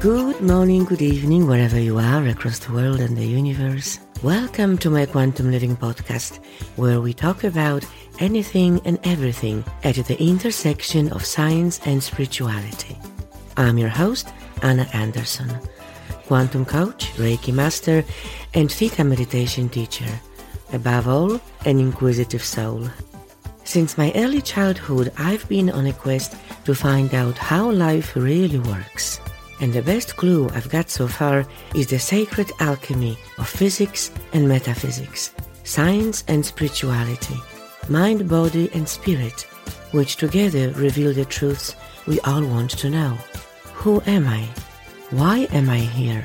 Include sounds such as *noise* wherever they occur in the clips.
Good morning, good evening, wherever you are across the world and the universe. Welcome to my Quantum Living podcast, where we talk about anything and everything at the intersection of science and spirituality. I'm your host, Anna Anderson, quantum coach, Reiki master, and Theta meditation teacher. Above all, an inquisitive soul. Since my early childhood, I've been on a quest to find out how life really works. And the best clue I've got so far is the sacred alchemy of physics and metaphysics, science and spirituality, mind, body, and spirit, which together reveal the truths we all want to know. Who am I? Why am I here?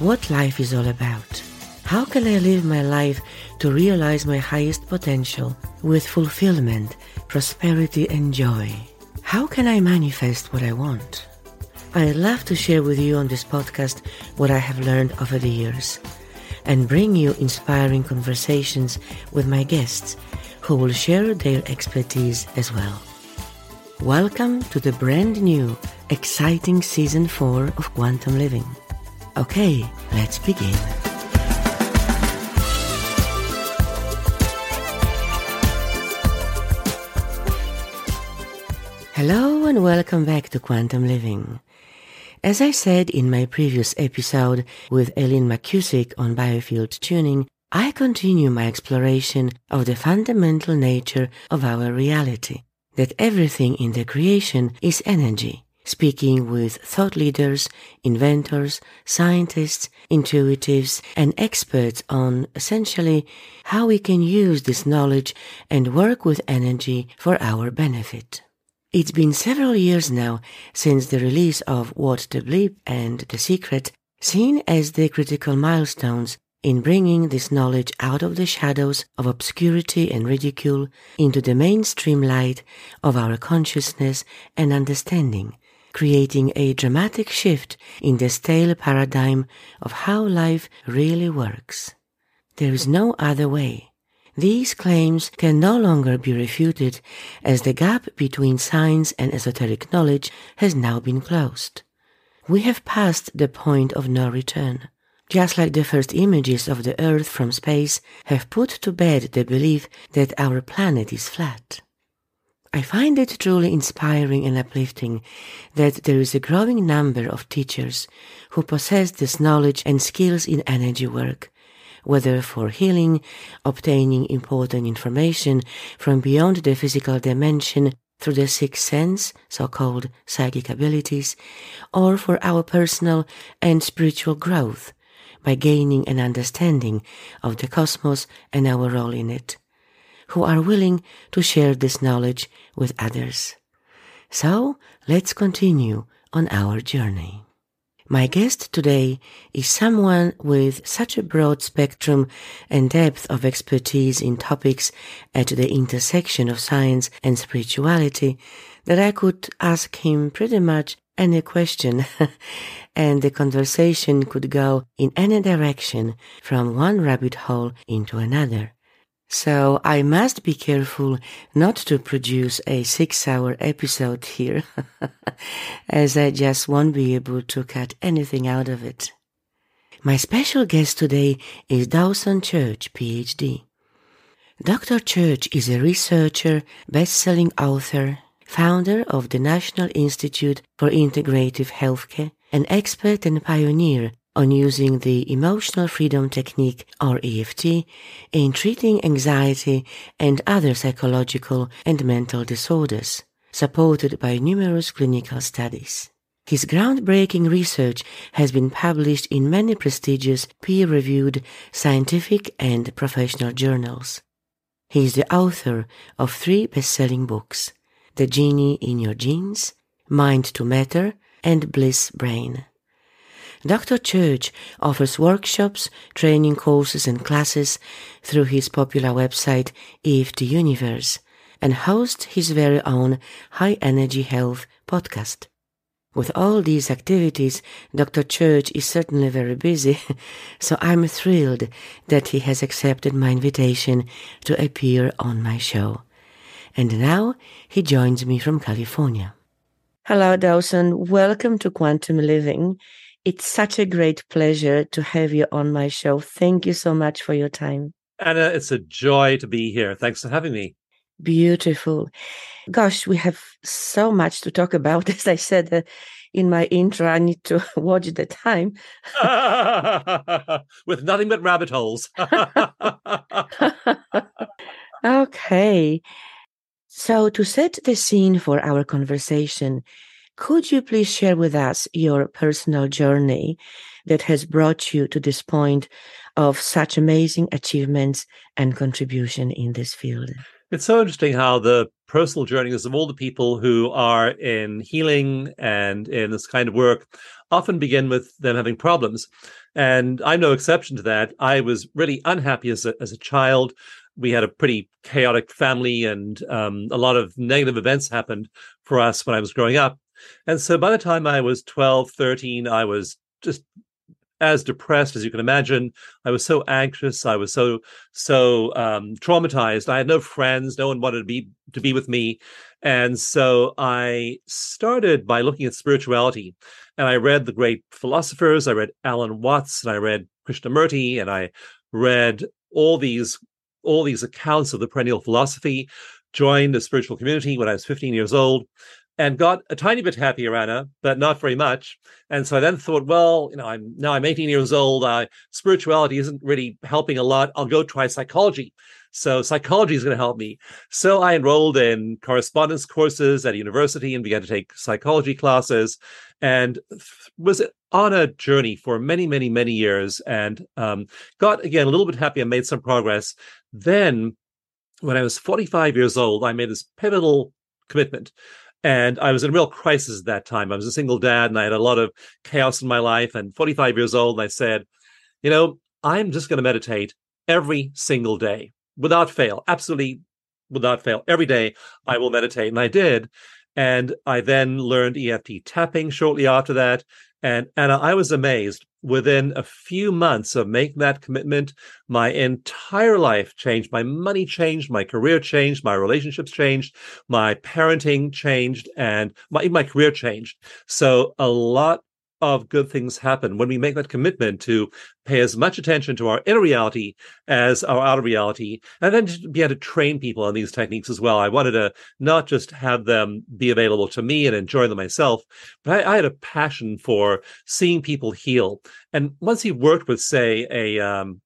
What life is all about? How can I live my life to realize my highest potential with fulfillment, prosperity, and joy? How can I manifest what I want? I love to share with you on this podcast what I have learned over the years and bring you inspiring conversations with my guests who will share their expertise as well. Welcome to the brand new, exciting season 4 of Quantum Living. Okay, let's begin. Hello and welcome back to Quantum Living. As I said in my previous episode with Eileen McKusick on biofield tuning, I continue my exploration of the fundamental nature of our reality, that everything in the creation is energy, speaking with thought leaders, inventors, scientists, intuitives, and experts on essentially how we can use this knowledge and work with energy for our benefit. It's been several years now since the release of What the Bleep and The Secret, seen as the critical milestones in bringing this knowledge out of the shadows of obscurity and ridicule into the mainstream light of our consciousness and understanding, creating a dramatic shift in the stale paradigm of how life really works. There is no other way. These claims can no longer be refuted as the gap between science and esoteric knowledge has now been closed. We have passed the point of no return. Just like the first images of the Earth from space have put to bed the belief that our planet is flat. I find it truly inspiring and uplifting that there is a growing number of teachers who possess this knowledge and skills in energy work whether for healing, obtaining important information from beyond the physical dimension through the sixth sense, so-called psychic abilities, or for our personal and spiritual growth by gaining an understanding of the cosmos and our role in it, who are willing to share this knowledge with others. So let's continue on our journey. My guest today is someone with such a broad spectrum and depth of expertise in topics at the intersection of science and spirituality that I could ask him pretty much any question *laughs* and the conversation could go in any direction from one rabbit hole into another. So I must be careful not to produce a six hour episode here, *laughs* as I just won't be able to cut anything out of it. My special guest today is Dawson Church, PhD. Dr. Church is a researcher, best-selling author, founder of the National Institute for Integrative Healthcare, an expert and pioneer on using the emotional freedom technique or EFT in treating anxiety and other psychological and mental disorders, supported by numerous clinical studies. His groundbreaking research has been published in many prestigious peer-reviewed scientific and professional journals. He is the author of three best-selling books, The Genie in Your Genes, Mind to Matter, and Bliss Brain. Dr. Church offers workshops, training courses, and classes through his popular website EFT Universe and hosts his very own High Energy Health podcast. With all these activities, Dr. Church is certainly very busy, *laughs* so I'm thrilled that he has accepted my invitation to appear on my show. And now he joins me from California. Hello, Dawson. Welcome to Quantum Living. It's such a great pleasure to have you on my show. Thank you so much for your time. Anna, it's a joy to be here. Thanks for having me. Beautiful. Gosh, we have so much to talk about. *laughs* As I said uh, in my intro, I need to *laughs* watch the time. *laughs* With nothing but rabbit holes. okay. So, to set the scene for our conversation, could you please share with us your personal journey that has brought you to this point of such amazing achievements and contribution in this field? It's so interesting how the personal journeys of all the people who are in healing and in this kind of work often begin with them having problems. And I'm no exception to that. I was really unhappy as a, as a child. We had a pretty chaotic family, and um, a lot of negative events happened for us when I was growing up. And so by the time I was 12, 13, I was just as depressed as you can imagine. I was so anxious. I was so so um, traumatized. I had no friends. No one wanted to be to be with me, and so I started by looking at spirituality. And I read the great philosophers. I read Alan Watts, and I read Krishnamurti, and I read all these all these accounts of the perennial philosophy. Joined a spiritual community when I was 15 years old, and got a tiny bit happier, Anna, but not very much. And so I then thought, well, you know, I'm now I'm 18 years old. Uh, spirituality isn't really helping a lot. I'll go try psychology. So psychology is going to help me. So I enrolled in correspondence courses at a university and began to take psychology classes, and was on a journey for many, many, many years, and um, got again a little bit happy made some progress. Then, when I was 45 years old, I made this pivotal commitment and I was in a real crisis at that time. I was a single dad and I had a lot of chaos in my life. And 45 years old, and I said, you know, I'm just going to meditate every single day without fail, absolutely without fail. Every day I will meditate. And I did. And I then learned EFT tapping shortly after that. And Anna, I was amazed. Within a few months of making that commitment, my entire life changed. My money changed, my career changed, my relationships changed, my parenting changed, and my, my career changed. So a lot of good things happen when we make that commitment to pay as much attention to our inner reality as our outer reality, and then to be able to train people on these techniques as well. I wanted to not just have them be available to me and enjoy them myself, but I, I had a passion for seeing people heal. And once he worked with, say, a um,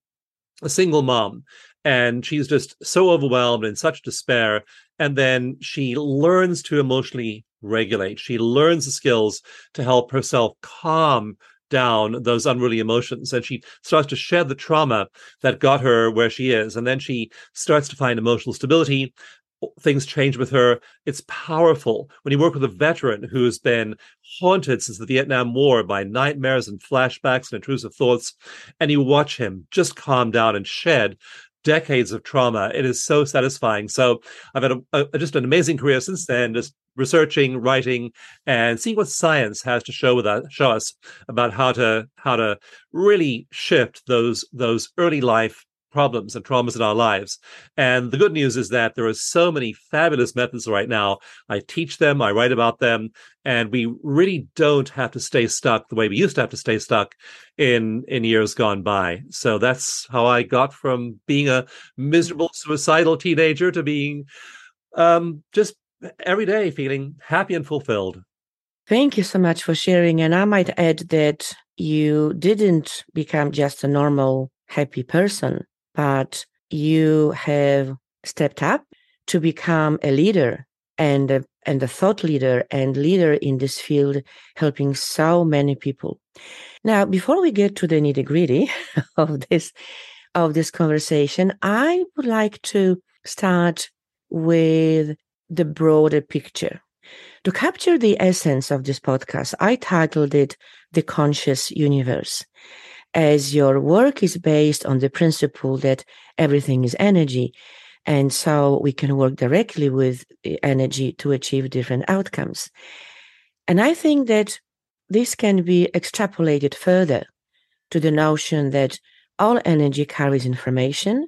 a single mom and she's just so overwhelmed and such despair and then she learns to emotionally regulate. She learns the skills to help herself calm down those unruly emotions and she starts to shed the trauma that got her where she is and then she starts to find emotional stability things change with her it's powerful when you work with a veteran who's been haunted since the vietnam war by nightmares and flashbacks and intrusive thoughts and you watch him just calm down and shed decades of trauma. It is so satisfying. So I've had a, a, just an amazing career since then, just researching, writing, and seeing what science has to show with us, show us about how to how to really shift those those early life problems and traumas in our lives. And the good news is that there are so many fabulous methods right now. I teach them, I write about them, and we really don't have to stay stuck the way we used to have to stay stuck in in years gone by. So that's how I got from being a miserable suicidal teenager to being um, just every day feeling happy and fulfilled. Thank you so much for sharing. And I might add that you didn't become just a normal happy person but you have stepped up to become a leader and a, and a thought leader and leader in this field, helping so many people. Now, before we get to the nitty gritty *laughs* of this of this conversation, I would like to start with the broader picture. To capture the essence of this podcast, I titled it The Conscious Universe as your work is based on the principle that everything is energy. And so we can work directly with energy to achieve different outcomes. And I think that this can be extrapolated further to the notion that all energy carries information,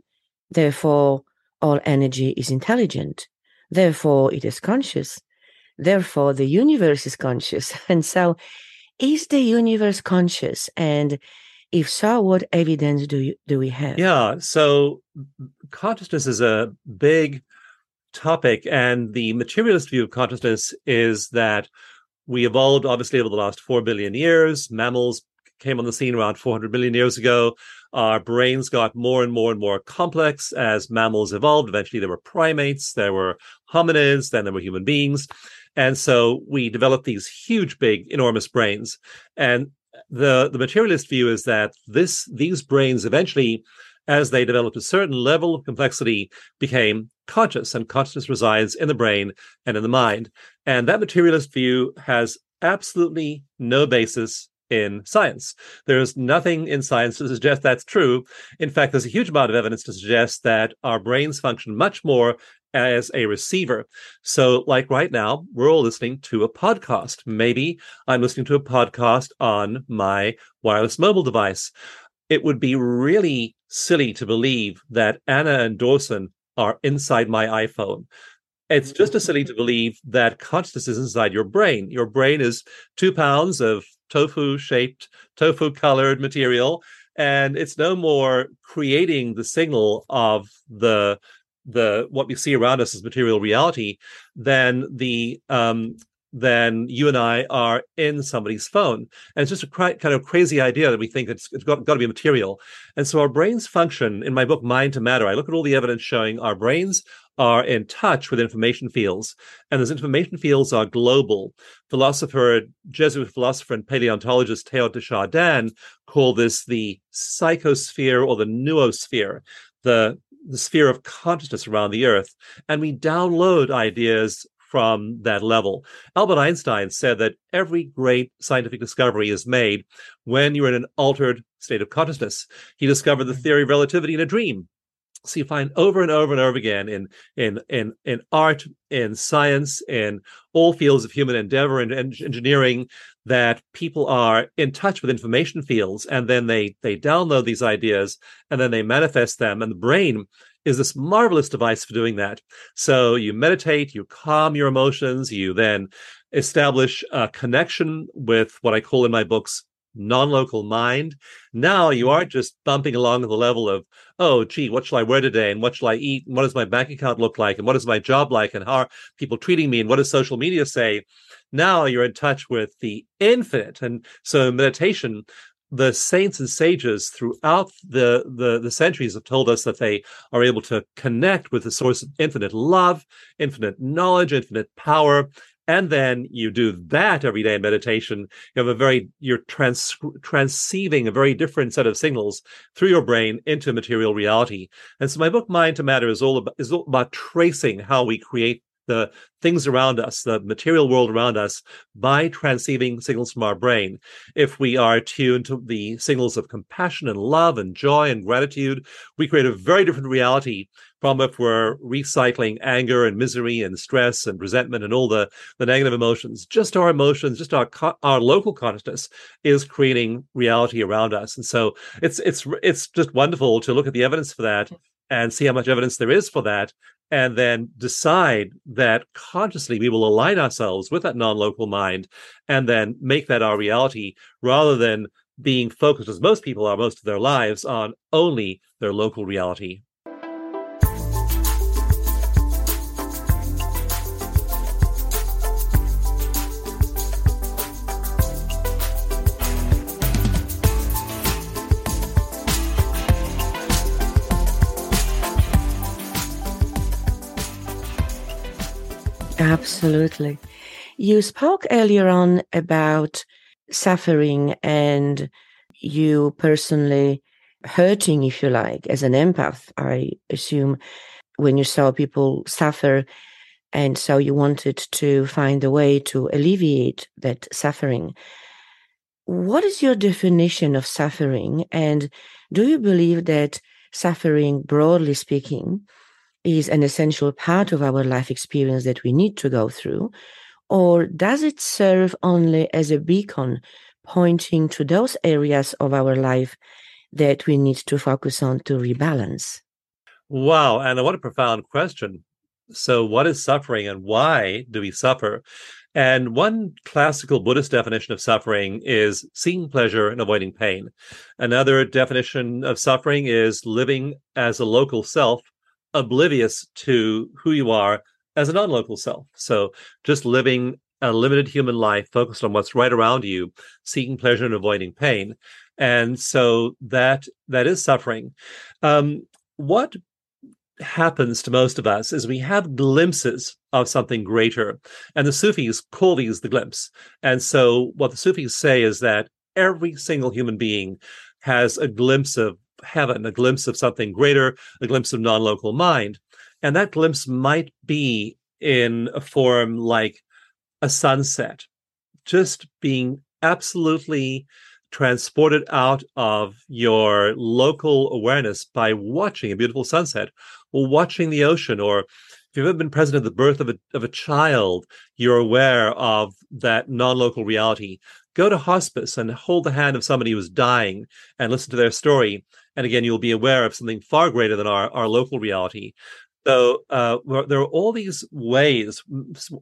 therefore, all energy is intelligent. Therefore, it is conscious. Therefore, the universe is conscious. *laughs* And so, is the universe conscious? And if so, what evidence do you, do we have? Yeah. So, consciousness is a big topic, and the materialist view of consciousness is that we evolved obviously over the last 4 billion years. Mammals came on the scene around 400 million years ago. Our brains got more and more and more complex as mammals evolved. Eventually, there were primates, there were hominids, then there were human beings. And so we developed these huge, big, enormous brains. And the, the materialist view is that this these brains eventually, as they developed a certain level of complexity, became conscious, and consciousness resides in the brain and in the mind. And that materialist view has absolutely no basis in science. There's nothing in science to suggest that's true. In fact, there's a huge amount of evidence to suggest that our brains function much more as a receiver. So, like right now, we're all listening to a podcast. Maybe I'm listening to a podcast on my wireless mobile device. It would be really silly to believe that Anna and Dawson are inside my iPhone. It's just as silly to believe that consciousness is inside your brain. Your brain is two pounds of tofu shaped, tofu colored material. And it's no more creating the signal of the the what we see around us as material reality than the um than you and I are in somebody's phone. And it's just a kind of crazy idea that we think it's, it's got, got to be material. And so our brains function in my book, Mind to Matter. I look at all the evidence showing our brains are in touch with information fields. And those information fields are global. Philosopher, Jesuit philosopher and paleontologist Teilhard de Chardin called this the psychosphere or the noosphere, the, the sphere of consciousness around the earth. And we download ideas from that level. Albert Einstein said that every great scientific discovery is made when you're in an altered state of consciousness. He discovered the mm. theory of relativity in a dream. So you find over and over and over again in in in in art, in science, in all fields of human endeavor and, and engineering that people are in touch with information fields and then they they download these ideas and then they manifest them and the brain is this marvelous device for doing that. So you meditate, you calm your emotions, you then establish a connection with what I call in my books non-local mind. Now you aren't mm-hmm. just bumping along at the level of, oh, gee, what shall I wear today? And what shall I eat? And what does my bank account look like? And what is my job like? And how are people treating me? And what does social media say? Now you're in touch with the infinite. And so meditation, the saints and sages throughout the, the, the centuries have told us that they are able to connect with the source of infinite love, infinite knowledge, infinite power, and then you do that every day in meditation you have a very you're trans transceiving a very different set of signals through your brain into material reality and so my book mind to matter is all about is all about tracing how we create the things around us, the material world around us, by transceiving signals from our brain. If we are tuned to the signals of compassion and love and joy and gratitude, we create a very different reality from if we're recycling anger and misery and stress and resentment and all the, the negative emotions. Just our emotions, just our our local consciousness is creating reality around us. And so it's it's it's just wonderful to look at the evidence for that mm. and see how much evidence there is for that and then decide that consciously we will align ourselves with that non-local mind and then make that our reality rather than being focused as most people are most of their lives on only their local reality Absolutely. You spoke earlier on about suffering and you personally hurting, if you like, as an empath, I assume, when you saw people suffer. And so you wanted to find a way to alleviate that suffering. What is your definition of suffering? And do you believe that suffering, broadly speaking, is an essential part of our life experience that we need to go through? Or does it serve only as a beacon pointing to those areas of our life that we need to focus on to rebalance? Wow, Anna, what a profound question. So, what is suffering and why do we suffer? And one classical Buddhist definition of suffering is seeking pleasure and avoiding pain. Another definition of suffering is living as a local self, oblivious to who you are as a non local self. So, just living a limited human life focused on what's right around you, seeking pleasure and avoiding pain. And so that that is suffering. Um, what happens to most of us is we have glimpses of something greater. And the Sufis call these the glimpse. And so what the Sufis say is that every single human being has a glimpse of heaven, a glimpse of something greater, a glimpse of non local mind. And that glimpse might be in a form like a sunset, just being absolutely transported out of your local awareness by watching a beautiful sunset or watching the ocean or if you've ever been present at the birth of a, of a child you're aware of that non-local reality go to hospice and hold the hand of somebody who's dying and listen to their story and again you'll be aware of something far greater than our, our local reality so uh, there are all these ways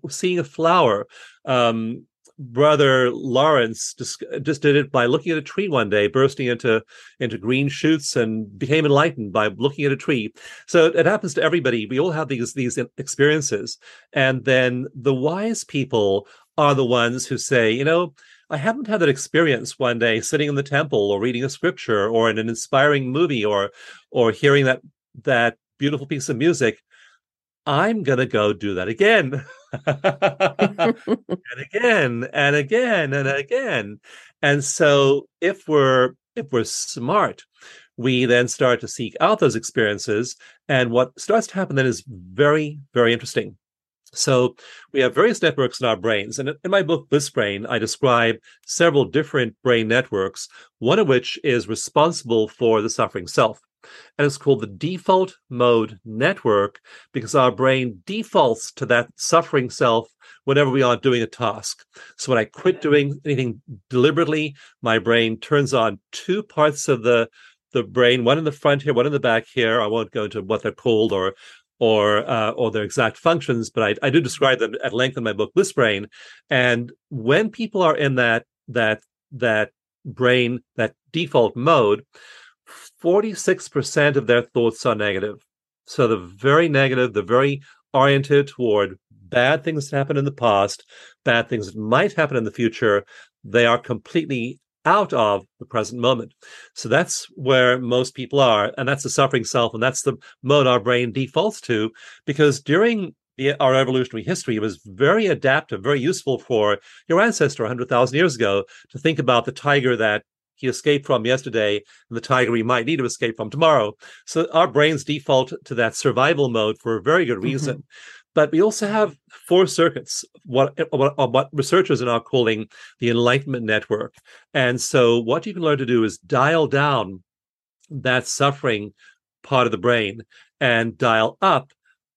seeing a flower um, brother Lawrence just, just did it by looking at a tree one day, bursting into into green shoots, and became enlightened by looking at a tree. So it happens to everybody. We all have these these experiences, and then the wise people are the ones who say, you know. I haven't had that experience one day sitting in the temple or reading a scripture or in an inspiring movie or or hearing that that beautiful piece of music. I'm going to go do that again. *laughs* and again and again and again. And so if we're if we're smart, we then start to seek out those experiences. And what starts to happen then is very, very interesting. So we have various networks in our brains. And in my book, Bliss Brain, I describe several different brain networks, one of which is responsible for the suffering self and it's called the default mode network because our brain defaults to that suffering self whenever we are doing a task. So when I quit doing anything deliberately, my brain turns on two parts of the the brain, one in the front here, one in the back here. I won't go into what they're called or or uh, or their exact functions, but I, I do describe them at length in my book, Bliss Brain. And when people are in that that that brain, that default mode, 46% of their thoughts are negative. So the very negative, the very oriented toward bad things that happened in the past, bad things that might happen in the future, they are completely out of the present moment. So that's where most people are. And that's the suffering self. And that's the mode our brain defaults to because during the, our evolutionary history, it was very adaptive, very useful for your ancestor 100,000 years ago to think about the tiger that he escaped from yesterday and the tiger he might need to escape from tomorrow. So our brains default to that survival mode for a very good mm-hmm. reason. Mm-hmm. But we also have four circuits, what, what, uh, what researchers are now calling the Enlightenment Network. And so what you can learn to do is dial down that suffering part of the brain and dial up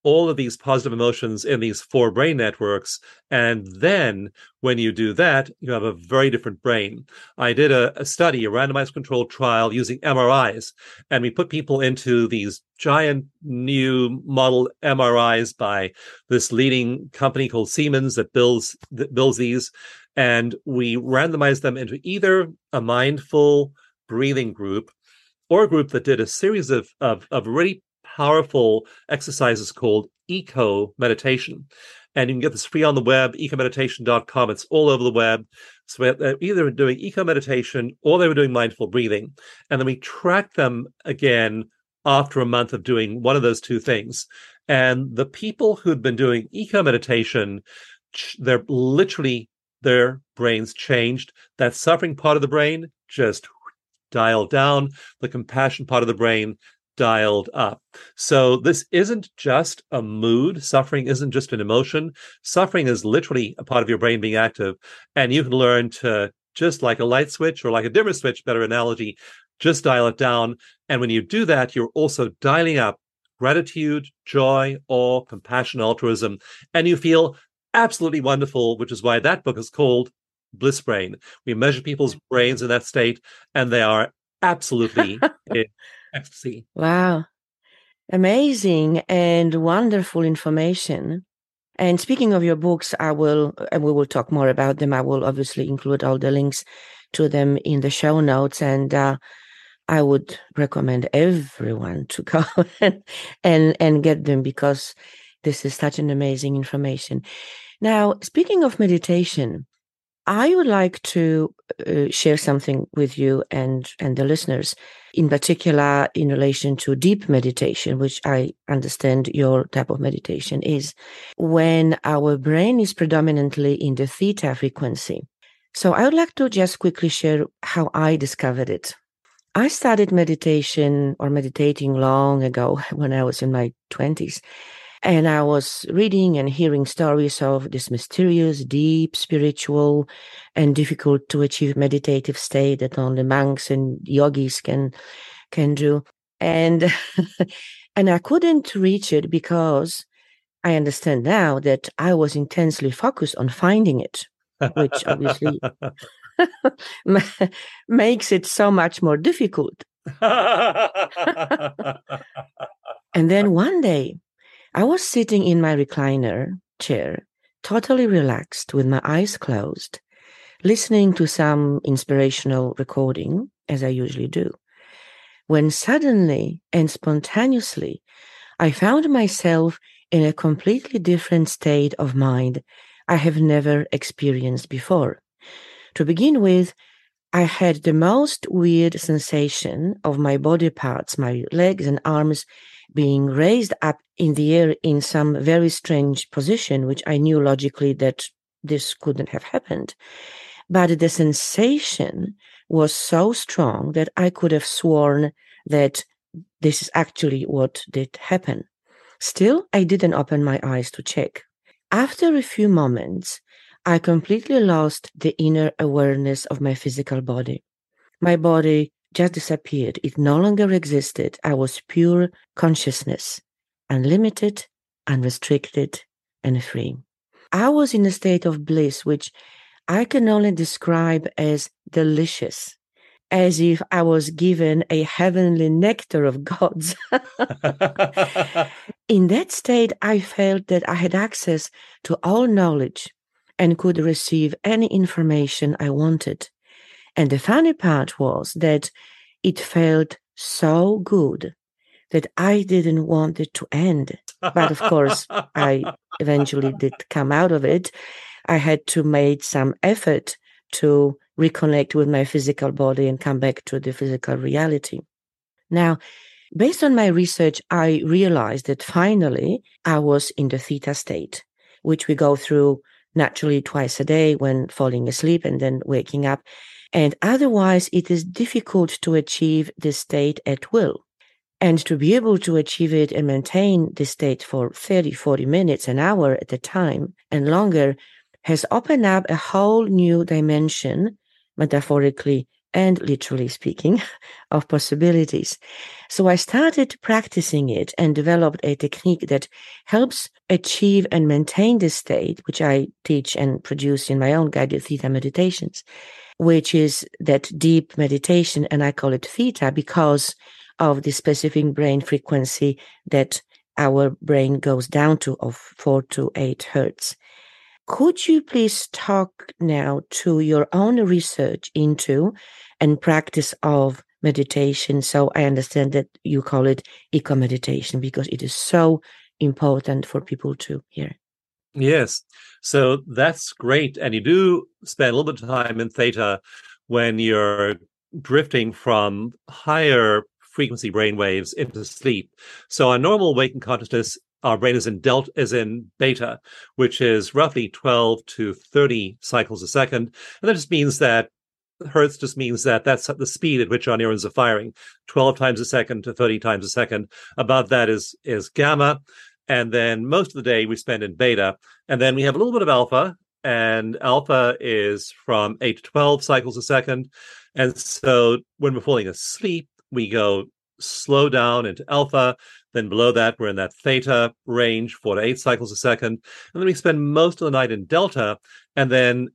all of these positive emotions in these four brain networks. And then when you do that, you have a very different brain. I did a, a, study, a randomized controlled trial using MRIs, and we put people into these giant new model MRIs by this leading company called Siemens that builds that builds these. And we randomized them into either a mindful breathing group or a group that did a series of, of, of really powerful exercises called eco meditation. And you can get this free on the web, ecomeditation.com. It's all over the web. So they're either doing eco meditation or they were doing mindful breathing. And then we track them again after a month of doing one of those two things. And the people who'd been doing eco meditation, they're literally their brains changed. That suffering part of the brain just dialed down. The compassion part of the brain dialed up. So this isn't just a mood. Suffering isn't just an emotion. Suffering is literally a part of your brain being active. And you can learn to just like a light switch or like a dimmer switch, better analogy, just dial it down. And when you do that, you're also dialing up gratitude, joy, awe, compassion, altruism, and you feel absolutely wonderful, which is why that book is called Bliss Brain. We measure people's brains in that state, and they are absolutely *laughs* Wow. Amazing and wonderful information. And speaking of your books, I will, and we will talk more about them. I will obviously include all the links to them in the show notes. And uh, I would recommend everyone to *laughs* go and, and, and get them because this is such an amazing information. Now, speaking of meditation, I would like to uh, share something with you and, and the listeners, in particular in relation to deep meditation, which I understand your type of meditation is when our brain is predominantly in the theta frequency. So I would like to just quickly share how I discovered it. I started meditation or meditating long ago *laughs* when I was in my 20s. And I was reading and hearing stories of this mysterious, deep, spiritual, and difficult to achieve meditative state that only monks and yogis can can do. And *laughs* and I couldn't reach it because I understand now that I was intensely focused on finding it, which obviously *laughs* makes it so much more difficult. *laughs* and then one day I was sitting in my recliner chair, totally relaxed with my eyes closed, listening to some inspirational recording, as I usually do, when suddenly and spontaneously I found myself in a completely different state of mind I have never experienced before. To begin with, I had the most weird sensation of my body parts, my legs and arms being raised up in the air in some very strange position, which I knew logically that this couldn't have happened. But the sensation was so strong that I could have sworn that this is actually what did happen. Still, I didn't open my eyes to check. After a few moments, I completely lost the inner awareness of my physical body. My body just disappeared. It no longer existed. I was pure consciousness, unlimited, unrestricted, and free. I was in a state of bliss, which I can only describe as delicious, as if I was given a heavenly nectar of gods. *laughs* in that state, I felt that I had access to all knowledge and could receive any information I wanted. And the funny part was that it felt so good that I didn't want it to end. But of course, I eventually did come out of it. I had to make some effort to reconnect with my physical body and come back to the physical reality. Now, based on my research, I realized that finally I was in the theta state, which we go through naturally twice a day when falling asleep and then waking up. And otherwise, it is difficult to achieve this state at will. And to be able to achieve it and maintain this state for 30, 40 minutes, an hour at a time and longer has opened up a whole new dimension, metaphorically and literally speaking, *laughs* of possibilities. So I started practicing it and developed a technique that helps achieve and maintain this state, which I teach and produce in my own guided theta meditations which is that deep meditation. And I call it theta because of the specific brain frequency that our brain goes down to of four to eight hertz. Could you please talk now to your own research into and practice of meditation? So I understand that you call it eco meditation because it is so important for people to hear. Yes. So that's great. And you do spend a little bit of time in theta when you're drifting from higher frequency brain waves into sleep. So on normal waking consciousness, our brain is in delta is in beta, which is roughly 12 to 30 cycles a second. And that just means that hertz just means that that's the speed at which our neurons are firing 12 times a second to 30 times a second above that is is gamma and then most of the day we spend in beta. And then we have a little bit of alpha, and alpha is from 8 to 12 cycles a second. And so when we're falling asleep, we go slow down into alpha. Then below that, we're in that theta range, four to eight cycles a second. And then we spend most of the night in delta. And then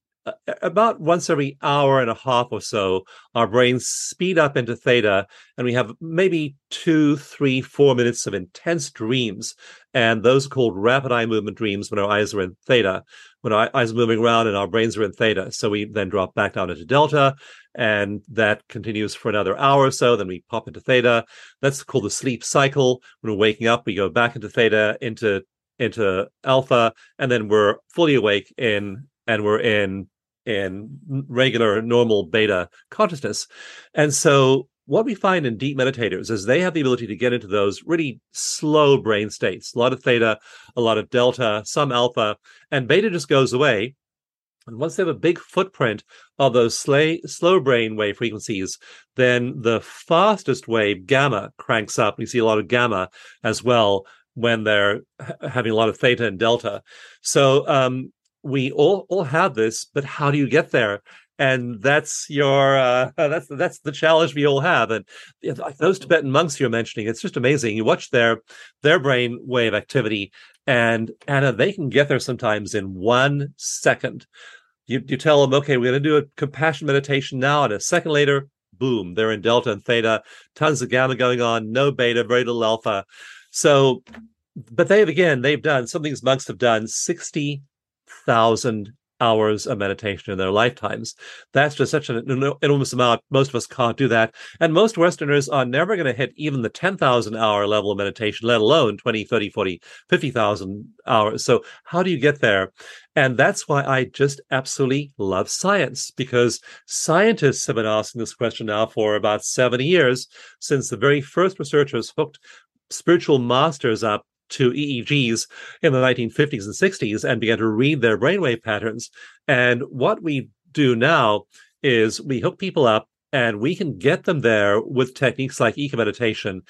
about once every hour and a half or so, our brains speed up into theta, and we have maybe two, three, four minutes of intense dreams. And those are called rapid eye movement dreams when our eyes are in theta, when our eyes are moving around and our brains are in theta. So we then drop back down into delta, and that continues for another hour or so. Then we pop into theta. That's called the sleep cycle. When we're waking up, we go back into theta, into into alpha, and then we're fully awake in and we're in in regular normal beta consciousness. And so what we find in deep meditators is they have the ability to get into those really slow brain states, a lot of theta, a lot of delta, some alpha, and beta just goes away. And once they have a big footprint of those slay, slow brain wave frequencies, then the fastest wave, gamma, cranks up. We see a lot of gamma as well when they're having a lot of theta and delta. So um, we all all have this, but how do you get there? And that's your uh, *laughs* that's that's the challenge we all have. And those Tibetan monks you're mentioning, it's just amazing. You watch their their brain wave activity, and Anna, they can get there sometimes in one second. You you tell them, okay, we're going to do a compassion meditation now, and a second later, boom, they're in delta and theta, tons of gamma going on, no beta, very little alpha. So, but they've again, they've done some these monks have done 60,000 hours of meditation in their lifetimes. That's just such an enormous amount. Most of us can't do that. And most Westerners are never going to hit even the 10,000 hour level of meditation, let alone 20, 30, 40, 50,000 hours. So how do you get there? And that's why I just absolutely love science because scientists have been asking this question now for about 70 years since the very first researchers hooked spiritual masters up to EEGs in the 1950s and 60s and began to read their brainwave patterns. And what we do now is we hook people up and we can get them there with techniques like eco meditation.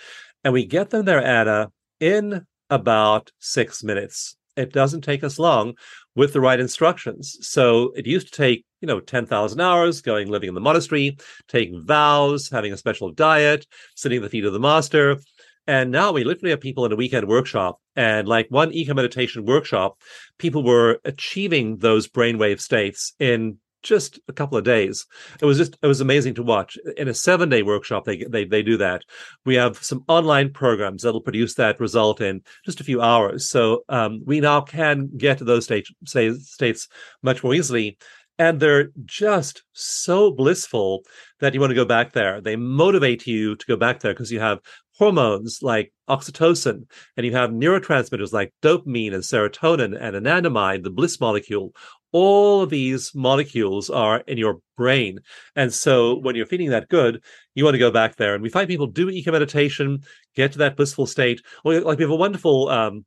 And we get them there, Anna, in about six minutes. It doesn't take us long with the right instructions. So it used to take, you know, 10,000 hours going living in the monastery, taking vows, having a special diet, sitting at the feet of the master. And now we literally have people in a weekend workshop, and like one eco meditation workshop, people were achieving those brainwave states in just a couple of days. It was just it was amazing to watch. In a seven day workshop, they they they do that. We have some online programs that'll produce that result in just a few hours. So um, we now can get to those states much more easily. And they're just so blissful that you want to go back there. They motivate you to go back there because you have hormones like oxytocin, and you have neurotransmitters like dopamine and serotonin and anandamide, the bliss molecule. All of these molecules are in your brain. And so when you're feeling that good, you want to go back there. And we find people do eco meditation, get to that blissful state. Like we have a wonderful um,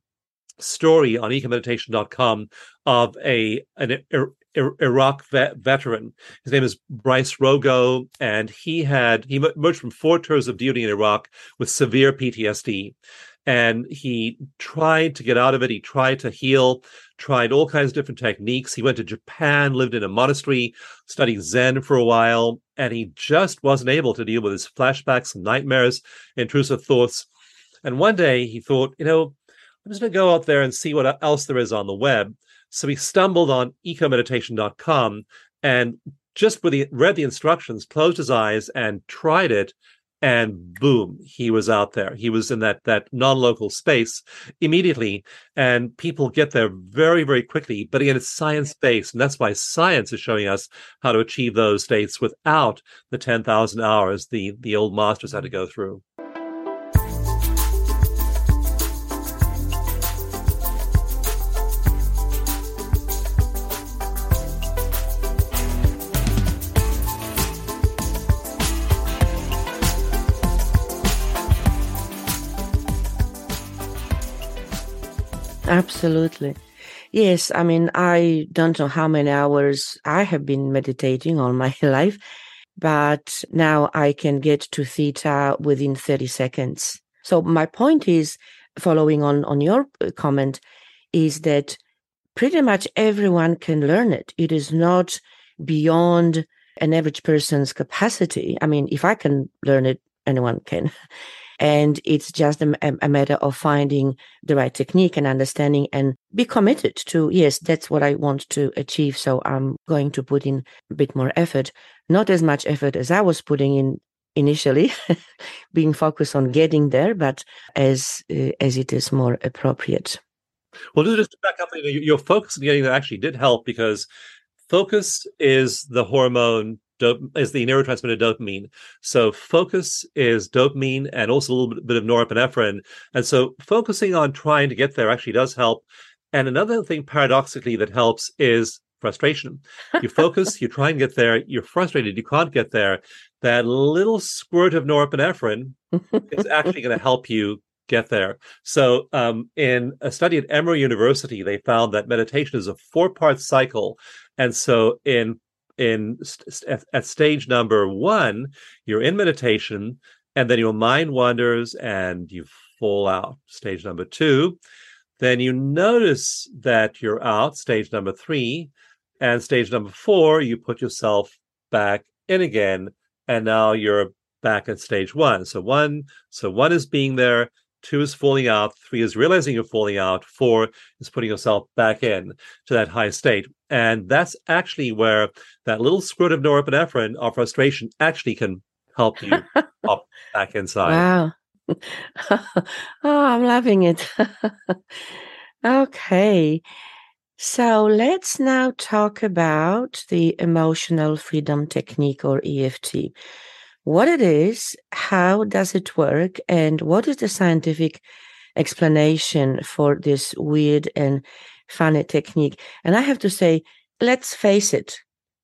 story on ecomeditation.com of a an Iraq vet, veteran. His name is Bryce Rogo, and he had he emerged from four tours of duty in Iraq with severe PTSD, and he tried to get out of it. He tried to heal, tried all kinds of different techniques. He went to Japan, lived in a monastery, studied Zen for a while, and he just wasn't able to deal with his flashbacks and nightmares, intrusive thoughts. And one day he thought, you know, I'm just going to go out there and see what else there is on the web. So he stumbled on ecomeditation.com and just with the, read the instructions, closed his eyes and tried it. And boom, he was out there. He was in that that non-local space immediately, and people get there very, very quickly. But again, it's science-based, and that's why science is showing us how to achieve those states without the ten thousand hours the the old masters had to go through. Absolutely. Yes, I mean, I don't know how many hours I have been meditating all *laughs* my life, but now I can get to theta within 30 seconds. So my point is, following on, on your uh, comment, is that pretty much everyone can learn it. It is not beyond an average person's capacity. I mean, if I can learn it, anyone can. *laughs* And it's just a, a, matter of finding the right technique and understanding and be committed to, yes, that's what I want to achieve. So I'm going to put in a bit more effort, not as much effort as I was putting in initially, *laughs* being focused on getting there, but as, uh, as it is more appropriate. Well, just to back up, your focus on getting there actually did help because focus is the hormone is the neurotransmitter dopamine. So focus is dopamine and also a little bit of norepinephrine. And so focusing on trying to get there actually does help. And another thing paradoxically that helps is frustration. *laughs* You focus, you try and get there, you're frustrated, you can't get there. That little squirt of norepinephrine is actually going to help you get there. So, um, in a study at Emory University, they found that meditation is a four-part cycle, and so in in at, at stage number one, you're in meditation, and then your mind wanders and you fall out. Stage number two, then you notice that you're out. Stage number three, and stage number four, you put yourself back in again, and now you're back at stage one. So one, so one is being there, two is falling out, three is realizing you're falling out, four is putting yourself back in to that high state. And that's actually where that little squirt of norepinephrine or frustration actually can help you *laughs* pop back inside. Wow. *laughs* oh, I'm loving it. *laughs* okay. So let's now talk about the emotional freedom technique or EFT. What it is, how does it work, and what is the scientific explanation for this weird and funny technique. And I have to say, let's face it,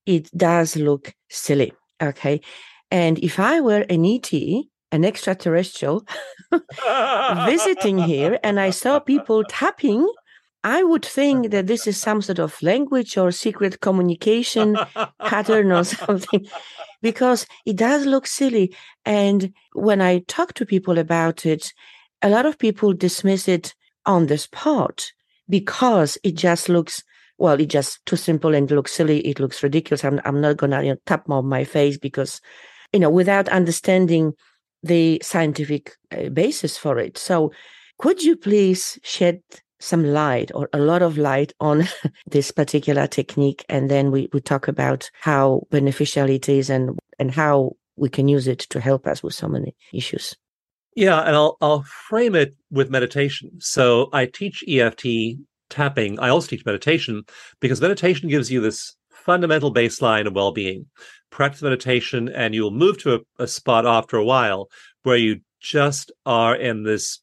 it does look silly. Okay. And if I were an ET, an extraterrestrial, *laughs* visiting here, and I saw people tapping, I would think that this is some sort of language or secret communication pattern or *laughs* something, because it does look silly. And when I talk to people about it, a lot of people dismiss it on the spot because it just looks well, it's just too simple and looks silly. It looks ridiculous. I'm, I'm not gonna you know, tap on my face because, you know, without understanding the scientific uh, basis for it. So, could you please shed some light or a lot of light on *laughs* this particular technique, and then we we talk about how beneficial it is and and how we can use it to help us with so many issues. Yeah, and I'll I'll frame it with meditation. So I teach EFT tapping. I also teach meditation because meditation gives you this fundamental baseline of well-being. Practice meditation and you'll move to a, a spot after a while where you just are in this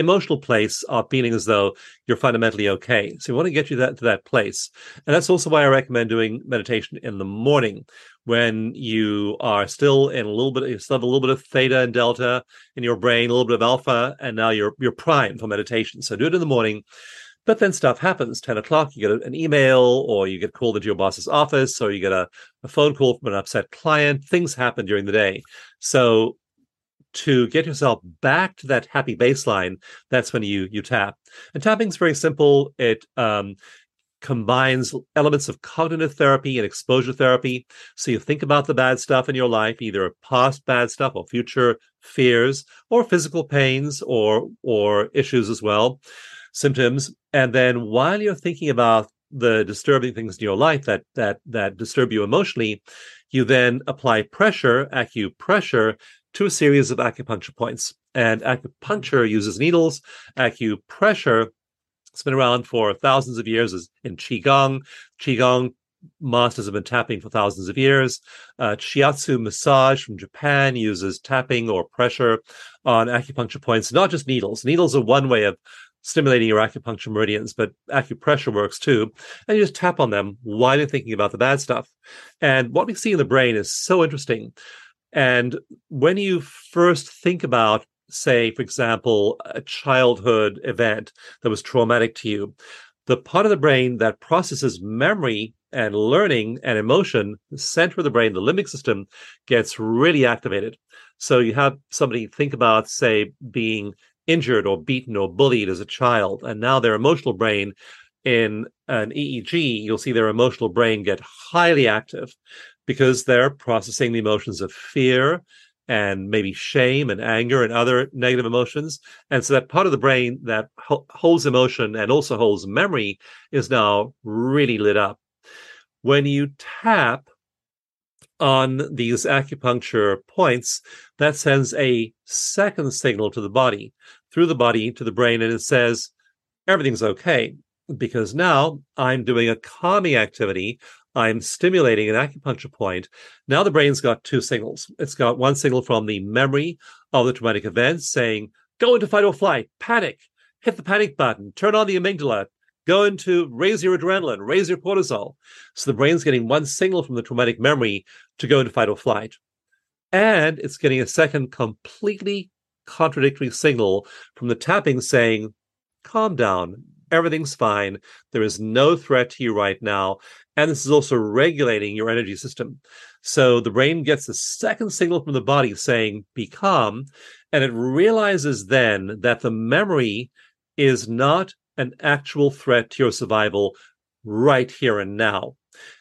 emotional place of feeling as though you're fundamentally okay. So we want to get you that to that place. And that's also why I recommend doing meditation in the morning when you are still in a little bit, you still have a little bit of theta and delta in your brain, a little bit of alpha, and now you're you're primed for meditation. So do it in the morning. But then stuff happens. 10 o'clock, you get an email, or you get called into your boss's office, or you get a, a phone call from an upset client. Things happen during the day. So to get yourself back to that happy baseline, that's when you you tap. And tapping is very simple. It um, combines elements of cognitive therapy and exposure therapy. So you think about the bad stuff in your life, either past bad stuff or future fears or physical pains or or issues as well, symptoms. And then while you're thinking about the disturbing things in your life that that that disturb you emotionally, you then apply pressure, acupressure, to a series of acupuncture points. And acupuncture uses needles. Acupressure it's been around for thousands of years in Qigong. Qigong masters have been tapping for thousands of years. Uh, shiatsu massage from Japan uses tapping or pressure on acupuncture points, not just needles. Needles are one way of stimulating your acupuncture meridians, but acupressure works too. And you just tap on them while you're thinking about the bad stuff. And what we see in the brain is so interesting. And when you first think about, say, for example, a childhood event that was traumatic to you, the part of the brain that processes memory and learning and emotion, the center of the brain, the limbic system, gets really activated. So you have somebody think about, say, being injured or beaten or bullied as a child, and now their emotional brain in an EEG, you'll see their emotional brain get highly active because they're processing the emotions of fear and maybe shame and anger and other negative emotions. And so that part of the brain that ho- holds emotion and also holds memory is now really lit up. When you tap on these acupuncture points, that sends a second signal to the body, through the body to the brain, and it says, everything's okay. Because now I'm doing a calming activity I'm stimulating an acupuncture point. Now the brain's got two signals. It's got one signal from the memory of the traumatic event saying, go into fight or flight, panic, hit the panic button, turn on the amygdala, go into raise your adrenaline, raise your cortisol. So the brain's getting one signal from the traumatic memory to go into fight or flight. And it's getting a second completely contradictory signal from the tapping saying, calm down, everything's fine. There is no threat to you right now. And this is also regulating your energy system. So the brain gets a second signal from the body saying, be calm. And it realizes then that the memory is not an actual threat to your survival right here and now.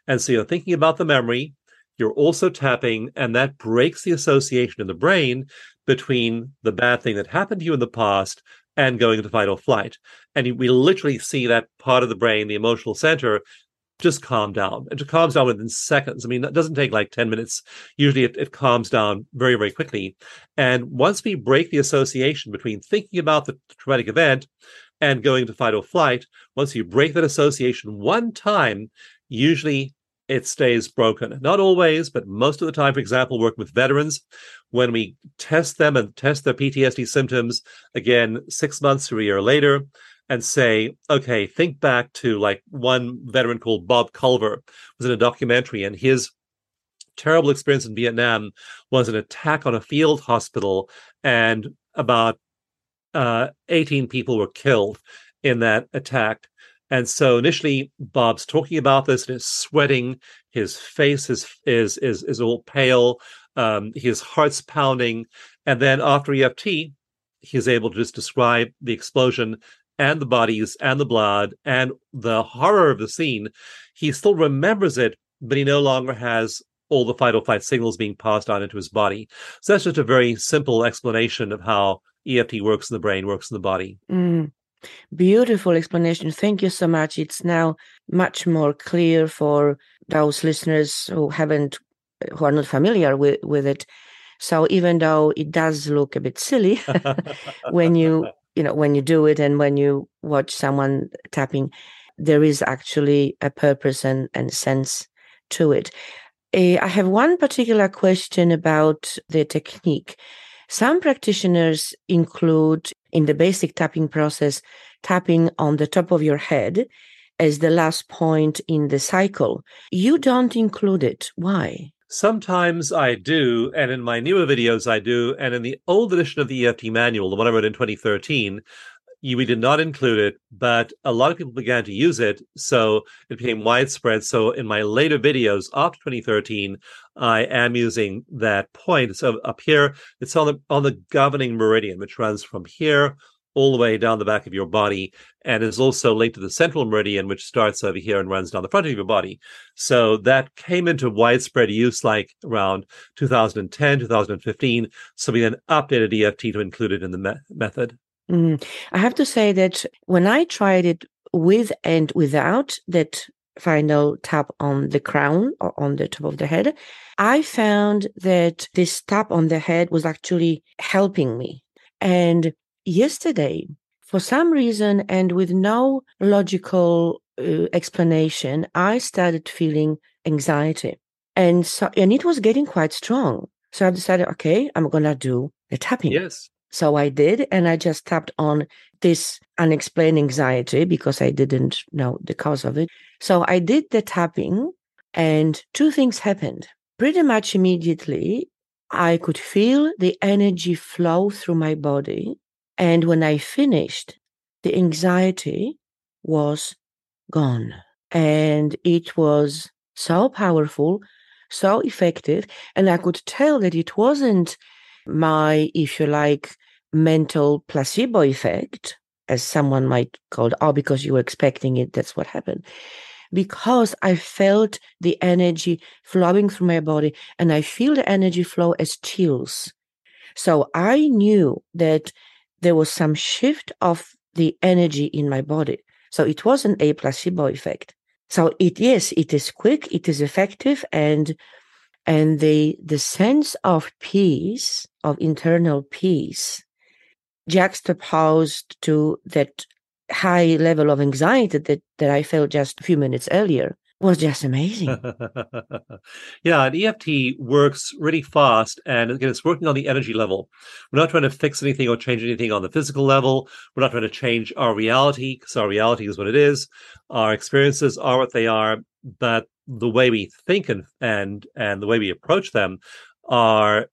And so you're thinking about the memory, you're also tapping, and that breaks the association in the brain between the bad thing that happened to you in the past and going into fight or flight. And we literally see that part of the brain, the emotional center, just calm down. It just calms down within seconds. I mean, that doesn't take like 10 minutes. Usually it, it calms down very, very quickly. And once we break the association between thinking about the traumatic event and going to fight or flight, once you break that association one time, usually it stays broken. Not always, but most of the time, for example, working with veterans, when we test them and test their PTSD symptoms again six months to a year later, and say, okay, think back to like one veteran called Bob Culver was in a documentary, and his terrible experience in Vietnam was an attack on a field hospital, and about uh, 18 people were killed in that attack. And so initially, Bob's talking about this and is sweating. His face is is is is all pale. Um, his heart's pounding. And then after EFT, he's able to just describe the explosion and the bodies and the blood and the horror of the scene, he still remembers it, but he no longer has all the fight or flight signals being passed on into his body. So that's just a very simple explanation of how EFT works in the brain, works in the body. Mm. Beautiful explanation. Thank you so much. It's now much more clear for those listeners who haven't, who are not familiar with, with it. So even though it does look a bit silly *laughs* *laughs* when you you know when you do it and when you watch someone tapping there is actually a purpose and, and sense to it. Uh, i have one particular question about the technique. Some practitioners include in the basic tapping process tapping on the top of your head as the last point in the cycle. You don't include it. Why Sometimes I do, and in my newer videos I do, and in the old edition of the EFT manual, the one I wrote in 2013, you, we did not include it, but a lot of people began to use it, so it became widespread. So in my later videos after 2013, I am using that point. So up here, it's on the on the governing meridian, which runs from here all the way down the back of your body and is also linked to the central meridian, which starts over here and runs down the front of your body. So that came into widespread use like around 2010, 2015. So we then updated EFT to include it in the me- method. Mm. I have to say that when I tried it with and without that final tap on the crown or on the top of the head, I found that this tap on the head was actually helping me. And yesterday, for some reason and with no logical uh, explanation, I started feeling anxiety. And so, and it was getting quite strong. So I decided, okay, I'm going to do the tapping. Yes. So I did, and I just tapped on this unexplained anxiety because I didn't know the cause of it. So I did the tapping, and two things happened. Pretty much immediately, I could feel the energy flow through my body and when I finished, the anxiety was gone. And it was so powerful, so effective. And I could tell that it wasn't my, if you like, mental placebo effect, as someone might call it, oh, because you were expecting it, that's what happened. Because I felt the energy flowing through my body, and I feel the energy flow as chills So I knew that there was some shift of the energy in my body. So it wasn't a placebo effect. So it yes, it is quick, it is effective, and and the the sense of peace, of internal peace, juxtaposed to that high level of anxiety that, that I felt just a few minutes earlier was just amazing. *laughs* yeah, and EFT works really fast. And again, it's working on the energy level. We're not trying to fix anything or change anything on the physical level. We're not trying to change our reality because our reality is what it is. Our experiences are what they are. But the way we think and and and the way we approach them are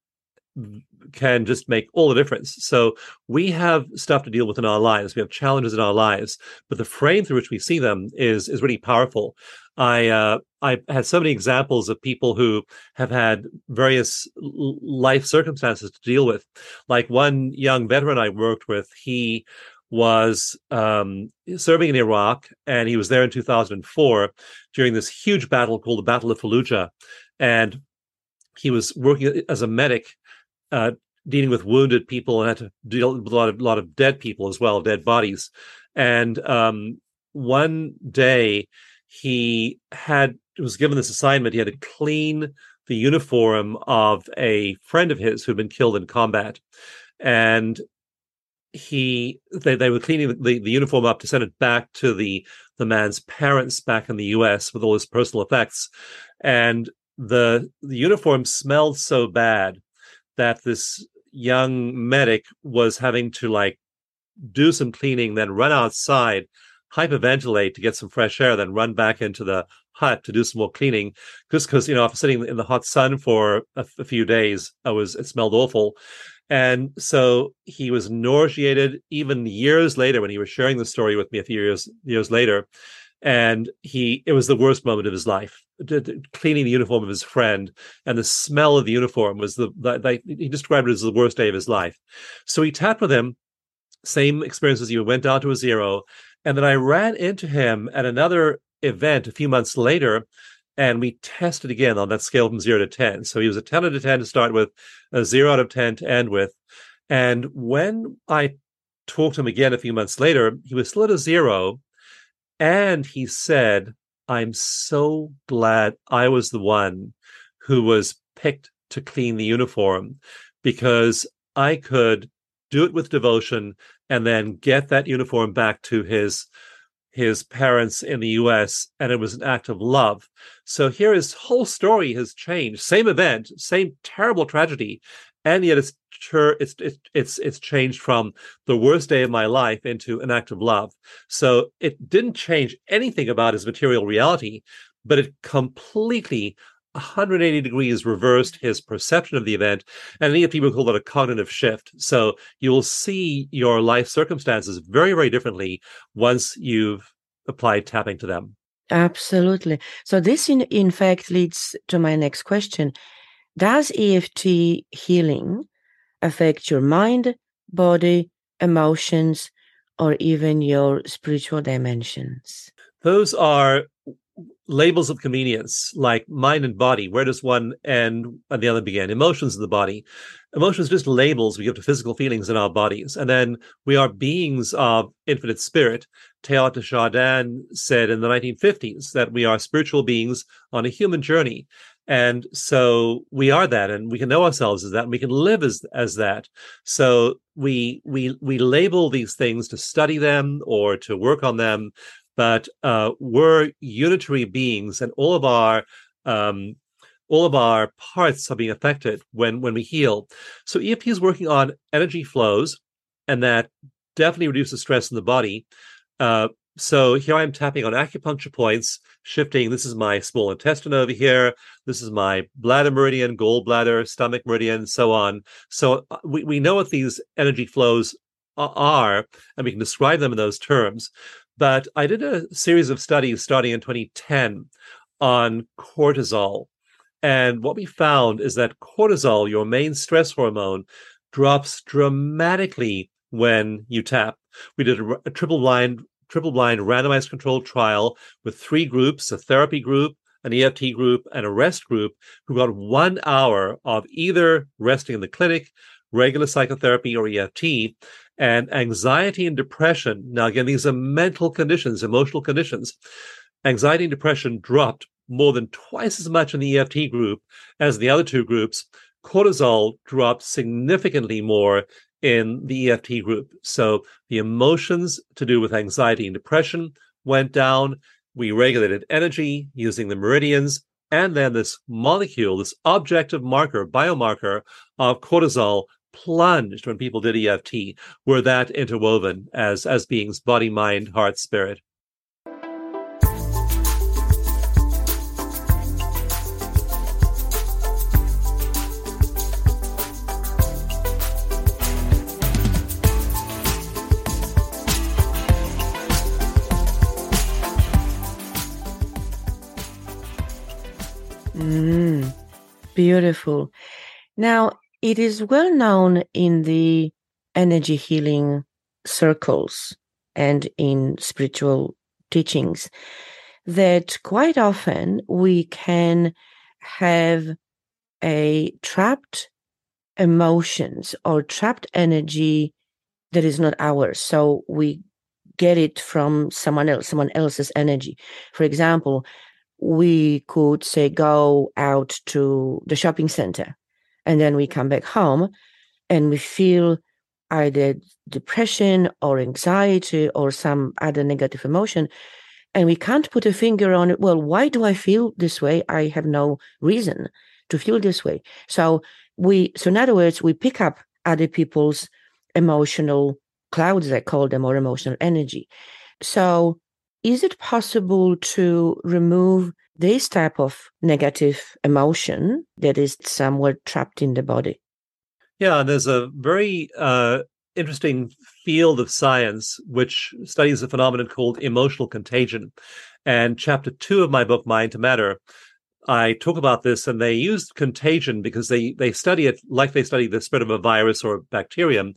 can just make all the difference. So we have stuff to deal with in our lives. We have challenges in our lives, but the frame through which we see them is is really powerful. I uh, I had so many examples of people who have had various life circumstances to deal with. Like one young veteran I worked with, he was um, serving in Iraq, and he was there in 2004 during this huge battle called the Battle of Fallujah, and he was working as a medic. Uh, dealing with wounded people and had to deal with a lot of lot of dead people as well, dead bodies. And um, one day he had was given this assignment. He had to clean the uniform of a friend of his who'd been killed in combat, and he they, they were cleaning the, the uniform up to send it back to the the man's parents back in the U.S. with all his personal effects, and the the uniform smelled so bad that this young medic was having to like do some cleaning, then run outside hyperventilate to get some fresh air, then run back into the hut to do some more cleaning. Just because you know, after sitting in the hot sun for a, a few days, I was it smelled awful. And so he was nauseated even years later when he was sharing the story with me a few years years later. And he it was the worst moment of his life. Cleaning the uniform of his friend and the smell of the uniform was the, the, the he described it as the worst day of his life. So he tapped with him same experience as you went down to a zero and then I ran into him at another event a few months later, and we tested again on that scale from zero to 10. So he was a 10 out of 10 to start with, a zero out of 10 to end with. And when I talked to him again a few months later, he was still at a zero. And he said, I'm so glad I was the one who was picked to clean the uniform because I could do it with devotion and then get that uniform back to his his parents in the US and it was an act of love. So here his whole story has changed. Same event, same terrible tragedy, and yet it's it's it's it's changed from the worst day of my life into an act of love. So it didn't change anything about his material reality, but it completely 180 degrees reversed his perception of the event. And many people call that a cognitive shift. So you will see your life circumstances very, very differently once you've applied tapping to them. Absolutely. So this, in, in fact, leads to my next question. Does EFT healing affect your mind, body, emotions, or even your spiritual dimensions? Those are labels of convenience like mind and body where does one end and the other begin? Emotions in the body. Emotions just labels we give to physical feelings in our bodies. And then we are beings of infinite spirit. Teilhard de chardin said in the 1950s that we are spiritual beings on a human journey. And so we are that and we can know ourselves as that and we can live as as that. So we we we label these things to study them or to work on them but uh, we're unitary beings, and all of our um, all of our parts are being affected when when we heal. So EFT is working on energy flows, and that definitely reduces stress in the body. Uh, so here I am tapping on acupuncture points, shifting. This is my small intestine over here. This is my bladder meridian, gallbladder, stomach meridian, so on. So uh, we, we know what these energy flows are, and we can describe them in those terms. But I did a series of studies starting in 2010 on cortisol. And what we found is that cortisol, your main stress hormone, drops dramatically when you tap. We did a, a triple blind triple blind randomized controlled trial with three groups, a therapy group, an EFT group, and a rest group who got one hour of either resting in the clinic, regular psychotherapy or EFT. And anxiety and depression, now again, these are mental conditions, emotional conditions. Anxiety and depression dropped more than twice as much in the EFT group as the other two groups. Cortisol dropped significantly more in the EFT group. So the emotions to do with anxiety and depression went down. We regulated energy using the meridians. And then this molecule, this objective marker, biomarker of cortisol plunged when people did EFT. Were that interwoven as, as beings, body, mind, heart, spirit. Mm, beautiful. Now, it is well known in the energy healing circles and in spiritual teachings that quite often we can have a trapped emotions or trapped energy that is not ours. So we get it from someone else, someone else's energy. For example, we could say go out to the shopping center and then we come back home and we feel either depression or anxiety or some other negative emotion and we can't put a finger on it well why do i feel this way? I have no reason to feel this way. So we so in other words we pick up other people's emotional clouds i call them or emotional energy. So is it possible to remove this type of negative emotion that is somewhere trapped in the body? Yeah, there's a very uh, interesting field of science which studies a phenomenon called emotional contagion. And chapter two of my book, Mind to Matter, I talk about this, and they use contagion because they they study it like they study the spread of a virus or a bacterium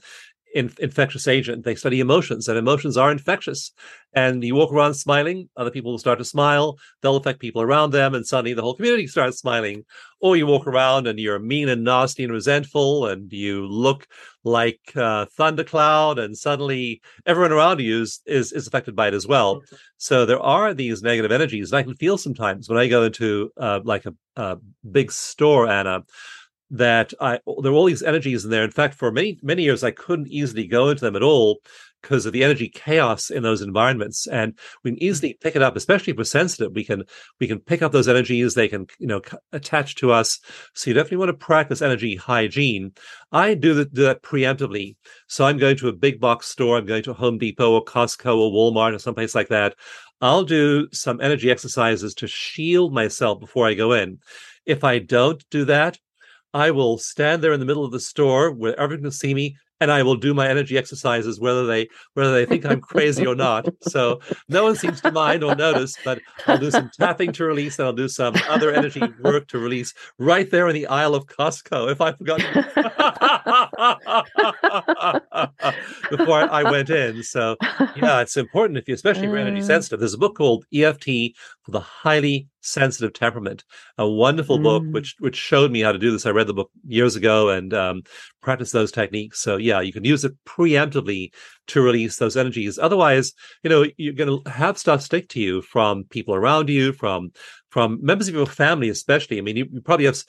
in, infectious agent. They study emotions, and emotions are infectious. And you walk around smiling, other people will start to smile. They'll affect people around them, and suddenly the whole community starts smiling. Or you walk around and you're mean and nasty and resentful, and you look like uh, thundercloud, and suddenly everyone around you is, is is affected by it as well. So there are these negative energies, and I can feel sometimes when I go into uh, like a, a big store, Anna that I there were all these energies in there. In fact, for many many years, I couldn't easily go into them at all because of the energy chaos in those environments. And we can easily pick it up, especially if we're sensitive. We can we can pick up those energies. They can you know attach to us. So you definitely want to practice energy hygiene. I do that, do that preemptively. So I'm going to a big box store. I'm going to Home Depot or Costco or Walmart or someplace like that. I'll do some energy exercises to shield myself before I go in. If I don't do that, I will stand there in the middle of the store where everyone can see me and I will do my energy exercises whether they whether they think I'm crazy or not. So no one seems to mind or notice, but I'll do some tapping to release and I'll do some other energy work to release right there in the aisle of Costco if I forgot *laughs* *laughs* before I went in. So yeah, it's important if you especially if you're energy mm. sensitive. There's a book called EFT for the highly sensitive temperament a wonderful mm. book which which showed me how to do this i read the book years ago and um, practiced those techniques so yeah you can use it preemptively to release those energies otherwise you know you're going to have stuff stick to you from people around you from from members of your family, especially. I mean, you, you, probably have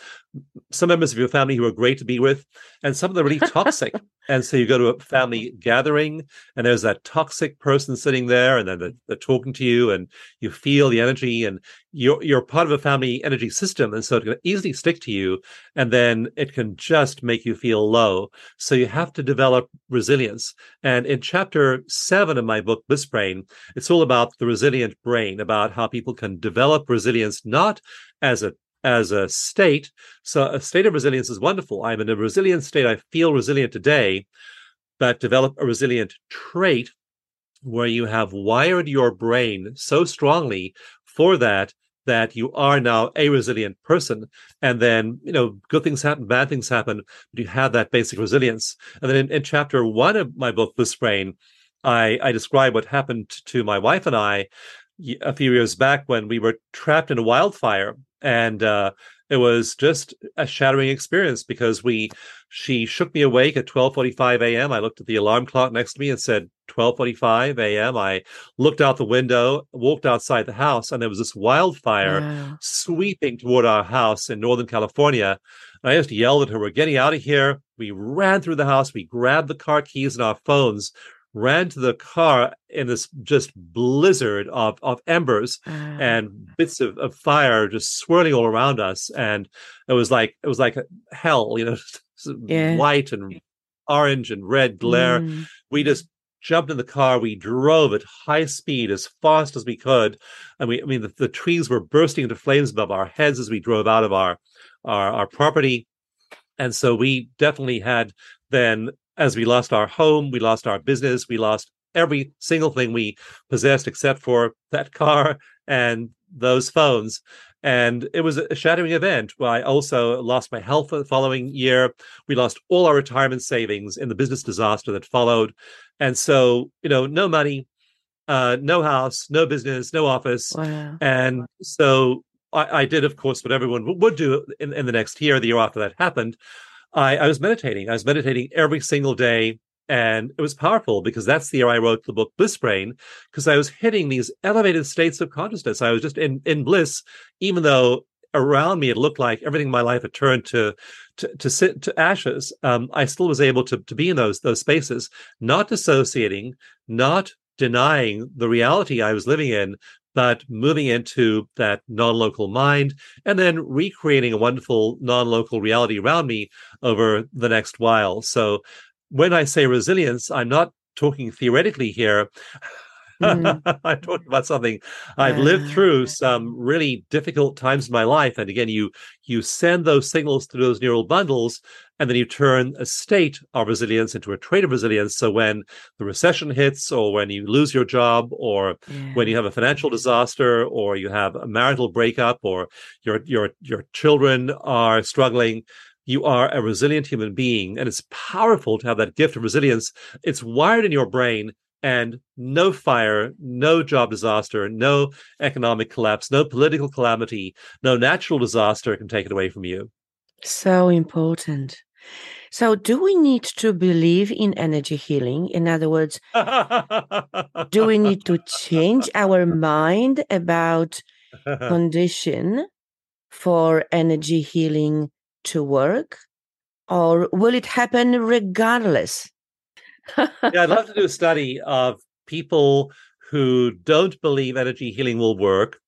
some members of your family who are great to be with, and some of them are really toxic. *laughs* and so you go to a family gathering, and there's that toxic person sitting there, and then they're, they're, talking to you, and you feel the energy, and you're you're part of a family energy system, and so it can easily stick to you, and then it can just make you feel low. So you have to develop resilience. And in chapter seven of my book, Bliss Brain, it's all about the resilient brain, about how people can develop resilience not as a as a state. So a state of resilience is wonderful. I'm in a resilient state. I feel resilient today, but develop a resilient trait where you have wired your brain so strongly for that that you are now a resilient person. And then you know good things happen bad things happen but you have that basic resilience. And then in, in chapter one of my book the brain i i describe what happened to my wife and i a few years back when we were trapped in a wildfire. And uh it was just a shattering experience because we she shook me awake at 12:45 a.m. I looked at the alarm clock next to me and said 12:45 a.m. I looked out the window, walked outside the house and there was this wildfire wow. sweeping toward our house in northern California. And I just yelled at her, "We're getting out of here." We ran through the house, we grabbed the car keys and our phones, ran to the car in this just blizzard of, of embers uh. and bits of, of fire just swirling all around us. And it was like it was like hell, you know, *laughs* yeah. white and orange and red glare. Mm. We just jumped in the car. We drove at high speed as fast as we could. And we, I mean, the, the trees were bursting into flames above our heads as we drove out of our, our, our property. And so we definitely had then as we lost our home, we lost our business, we lost every single thing we possessed except for that *laughs* car and those phones. And it was a shattering event. I also lost my health the following year. We lost all our retirement savings in the business disaster that followed. And so, you know, no money, uh, no house, no business, no office. Wow. And so I, I, did, of course, what everyone would do in, in the next year, the year after that happened. I, I was meditating. I was meditating every single day. And it was powerful because that's the year I wrote the book Bliss Brain, because I was hitting these elevated states of consciousness. I was just in, in bliss, even though around me it looked like everything in my life had turned to to to, sit, to ashes. Um, I still was able to to be in those those spaces, not dissociating, not denying the reality I was living in, but moving into that non-local mind and then recreating a wonderful non-local reality around me over the next while. So when i say resilience i'm not talking theoretically here Mm-hmm. *laughs* I'm talking about something I've lived through some really difficult times in my life. And again, you you send those signals to those neural bundles, and then you turn a state of resilience into a trait of resilience. So when the recession hits, or when you lose your job, or yeah. when you have a financial disaster, or you have a marital breakup, or your your your children are struggling, you are a resilient human being and it's powerful to have that gift of resilience it's wired in your brain and no fire, no job disaster, no economic collapse, no political calamity, no natural disaster can take it away from you. So important. So, do we need to believe in energy healing? In other words, do we need to change *laughs* our mind about *laughs* condition for energy healing to work? Or will it happen regardless? Yeah, I'd love to do a study of people who don't believe energy healing will work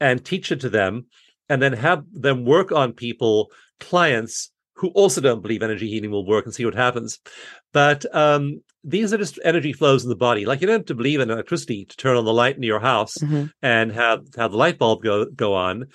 and teach it to them, and then have them work on people, clients who also don't believe energy healing will work and see what happens. But um, these are just energy flows in the body. Like you don't have to believe in electricity to turn on the light in your house mm-hmm. and have have the light bulb go go on.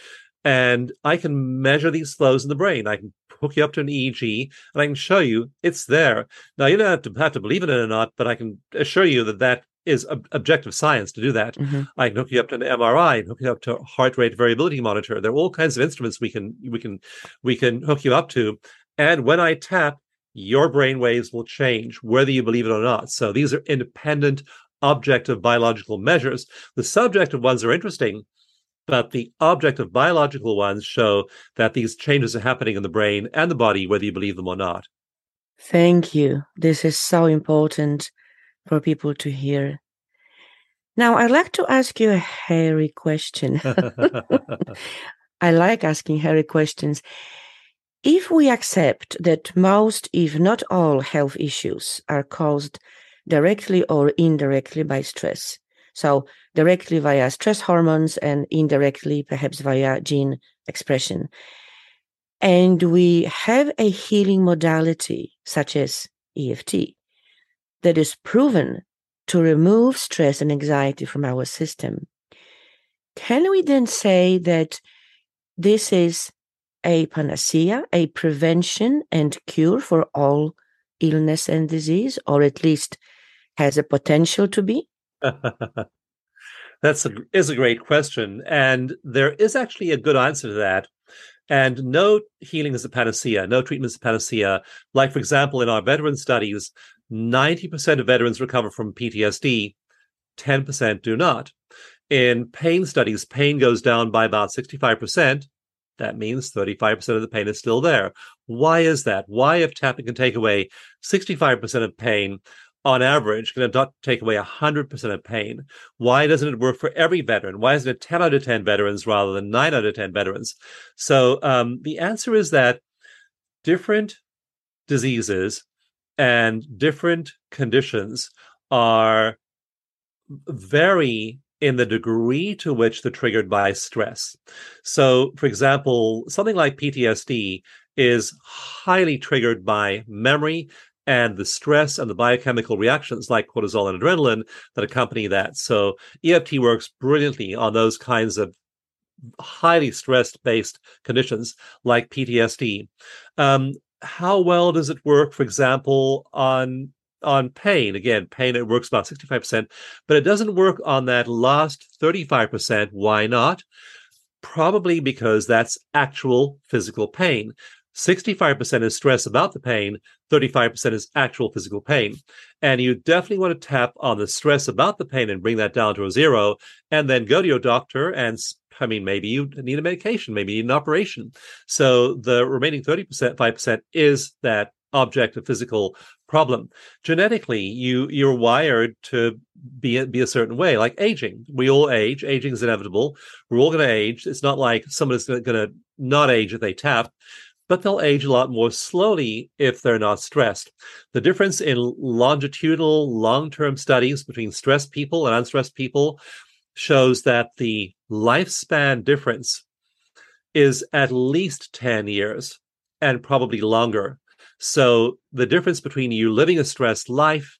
And I can measure these flows in the brain. I can hook you up to an EEG, and I can show you it's there. Now you don't have to have to believe in it or not, but I can assure you that that is ob- objective science to do that. Mm-hmm. I can hook you up to an MRI, hook you up to a heart rate variability monitor. There are all kinds of instruments we can we can we can hook you up to. And when I tap, your brain waves will change, whether you believe it or not. So these are independent, objective biological measures. The subjective ones are interesting but the objective biological ones show that these changes are happening in the brain and the body, whether you believe them or not. Thank you. This is so important for people to hear. Now, I'd like to ask you a hairy question. *laughs* I like asking hairy questions. If we accept that most, if not all, health issues are caused directly or indirectly by stress, so directly via stress hormones and indirectly perhaps via gene expression. And we have a healing modality such as EFT that is proven to remove stress and anxiety from our system. Can we then say that this is a panacea, a prevention and cure for all illness and disease, or at least has a potential to be? *laughs* That's a, is a great question, and there is actually a good answer to that. And no healing is a panacea. No treatment is a panacea. Like, for example, in our veteran studies, 90% of veterans recover from PTSD, 10% do not. In pain studies, pain goes down by about 65%, that means 35% of the pain is still there. Why is that? Why, if tapping can take away 65% of pain, on average, it not take away 100% of pain? Why doesn't it work for every veteran? Why isn't it 10 out of 10 veterans rather than 9 out of 10 veterans? So um, the answer is that different diseases and different conditions are vary in the degree to which they're triggered by stress. So, for example, something like PTSD is highly triggered by memory and the stress and the biochemical reactions like cortisol and adrenaline that accompany that. So, EFT works brilliantly on those kinds of highly stressed based conditions like PTSD. Um, how well does it work, for example, on on pain. Again, pain it works about 65%, but it doesn't work on that last 35%. Why not? Probably because that's actual physical pain. 65% is stress about the pain, 35% is actual physical pain. And you definitely want to tap on the stress about the pain and bring that down to a zero, and then go to your doctor and I mean, maybe you need a medication, maybe you need an operation. So the remaining 30%, 5% is that object of physical problem. Genetically, you you're wired to be be a certain way, like aging. We all age. Aging is inevitable. We're all going to age. It's not like somebody's going to not age if they tap, but they'll age a lot more slowly if they're not stressed. The difference in longitudinal, long-term studies between stressed people and unstressed people shows that the lifespan difference is at least 10 years and probably longer so the difference between you living a stressed life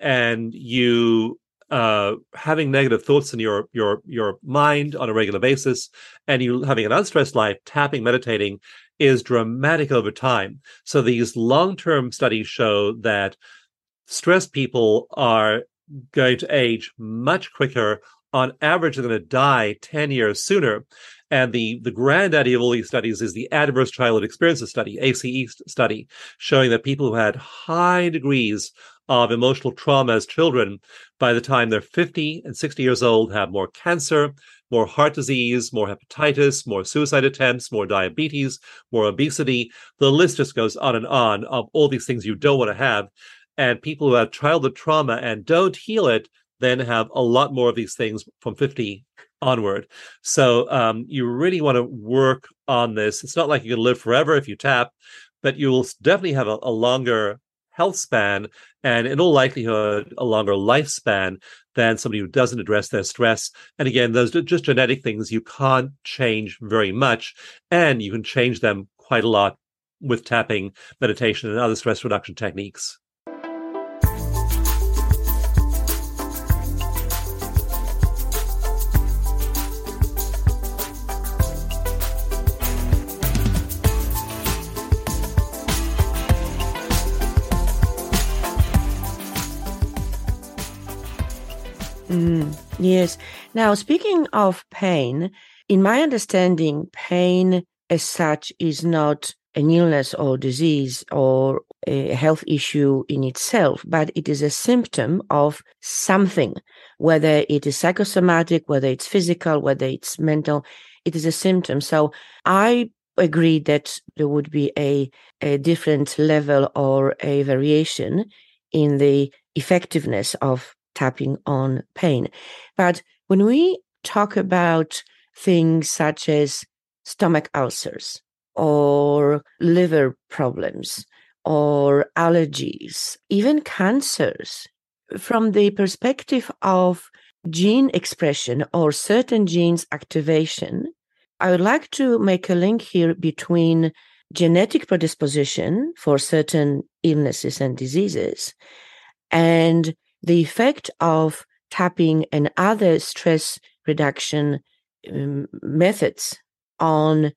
and you uh, having negative thoughts in your your your mind on a regular basis, and you having an unstressed life, tapping, meditating, is dramatic over time. So these long term studies show that stressed people are going to age much quicker. On average, they're going to die 10 years sooner. And the, the granddaddy of all these studies is the Adverse Childhood Experiences Study, ACE study, showing that people who had high degrees of emotional trauma as children, by the time they're 50 and 60 years old, have more cancer, more heart disease, more hepatitis, more suicide attempts, more diabetes, more obesity. The list just goes on and on of all these things you don't want to have. And people who have childhood trauma and don't heal it then have a lot more of these things from 50 onward. So um, you really want to work on this. It's not like you can live forever if you tap, but you will definitely have a, a longer health span and in all likelihood a longer lifespan than somebody who doesn't address their stress and again those are just genetic things you can't change very much and you can change them quite a lot with tapping meditation and other stress reduction techniques Mm, yes. Now, speaking of pain, in my understanding, pain as such is not an illness or disease or a health issue in itself, but it is a symptom of something, whether it is psychosomatic, whether it's physical, whether it's mental, it is a symptom. So I agree that there would be a, a different level or a variation in the effectiveness of tapping on pain. But when we talk about things such as stomach ulcers or liver problems or allergies, even cancers, from the perspective of gene expression or certain genes activation, I would like to make a link here between genetic predisposition for certain illnesses and diseases and the effect of tapping and other stress reduction um, methods on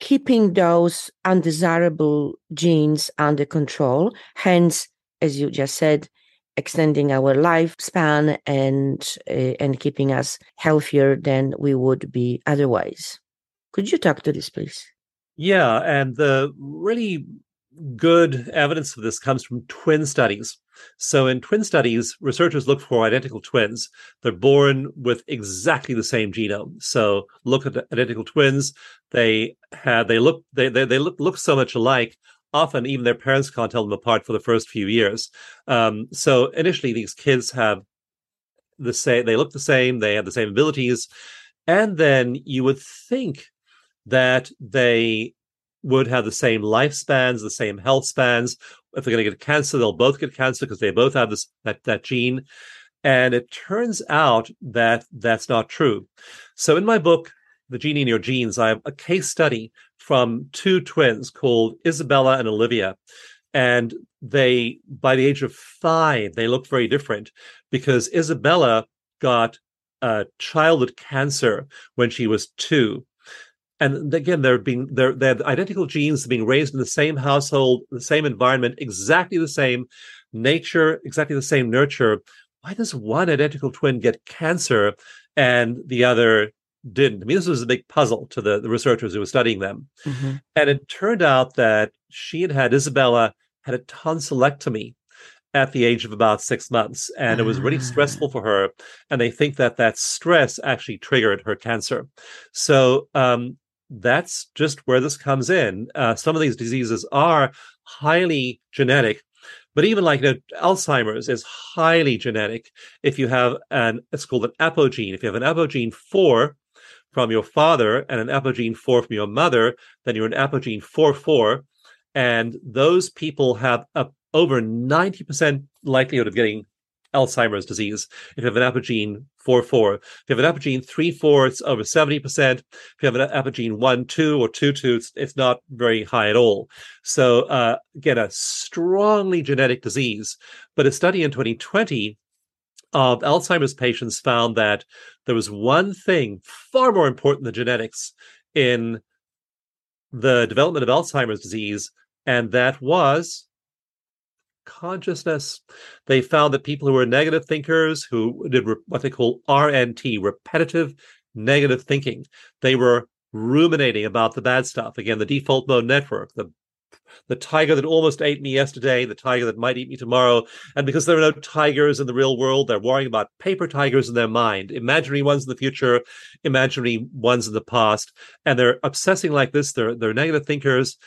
keeping those undesirable genes under control, hence, as you just said, extending our lifespan and uh, and keeping us healthier than we would be otherwise. Could you talk to this, please? Yeah, and the really good evidence of this comes from twin studies. So, in twin studies, researchers look for identical twins. They're born with exactly the same genome. So, look at identical twins. They have they look they they, they look look so much alike. Often, even their parents can't tell them apart for the first few years. Um, so, initially, these kids have the same. They look the same. They have the same abilities, and then you would think that they would have the same lifespans, the same health spans. If they're going to get cancer, they'll both get cancer because they both have this that, that gene. And it turns out that that's not true. So in my book, The Genie in Your Genes, I have a case study from two twins called Isabella and Olivia. And they, by the age of five, they look very different because Isabella got a childhood cancer when she was two and again they're being they're they're identical genes being raised in the same household the same environment exactly the same nature exactly the same nurture. Why does one identical twin get cancer and the other didn't? I mean this was a big puzzle to the, the researchers who were studying them. Mm-hmm. and it turned out that she had had isabella had a tonsillectomy at the age of about six months and it was really stressful for her and they think that that stress actually triggered her cancer. So um, that's just where this comes in. Uh, some of these diseases are highly genetic, but even like you know, Alzheimer's is highly genetic. If you have an, it's called an apogene. If you have an apogene four from your father and an apogene four from your mother, then you're an apogene four four, and those people have a over 90% likelihood of getting Alzheimer's disease. If you have an apogene 4 4, if you have an apogene 3 4, it's over 70%. If you have an apogene 1 2 or 2 2, it's, it's not very high at all. So, uh, again, a strongly genetic disease. But a study in 2020 of Alzheimer's patients found that there was one thing far more important than genetics in the development of Alzheimer's disease, and that was consciousness. They found that people who were negative thinkers, who did what they call RNT, repetitive negative thinking, they were ruminating about the bad stuff. Again, the default mode network, the the tiger that almost ate me yesterday, the tiger that might eat me tomorrow. And because there are no tigers in the real world, they're worrying about paper tigers in their mind, imaginary ones in the future, imaginary ones in the past. And they're obsessing like this. They're, they're negative thinkers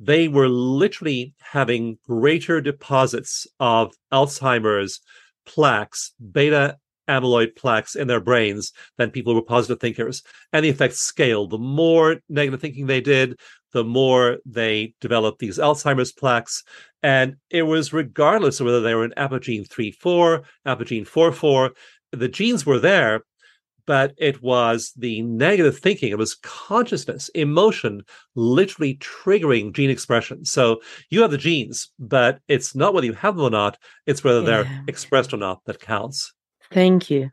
they were literally having greater deposits of Alzheimer's plaques, beta amyloid plaques in their brains than people who were positive thinkers. And the effects scaled. The more negative thinking they did, the more they developed these Alzheimer's plaques. And it was regardless of whether they were an apogene 3 4, apogene 4 4, the genes were there, but it was the negative thinking. It was consciousness, emotion, literally triggering gene expression. So you have the genes, but it's not whether you have them or not, it's whether yeah. they're expressed or not that counts. Thank you.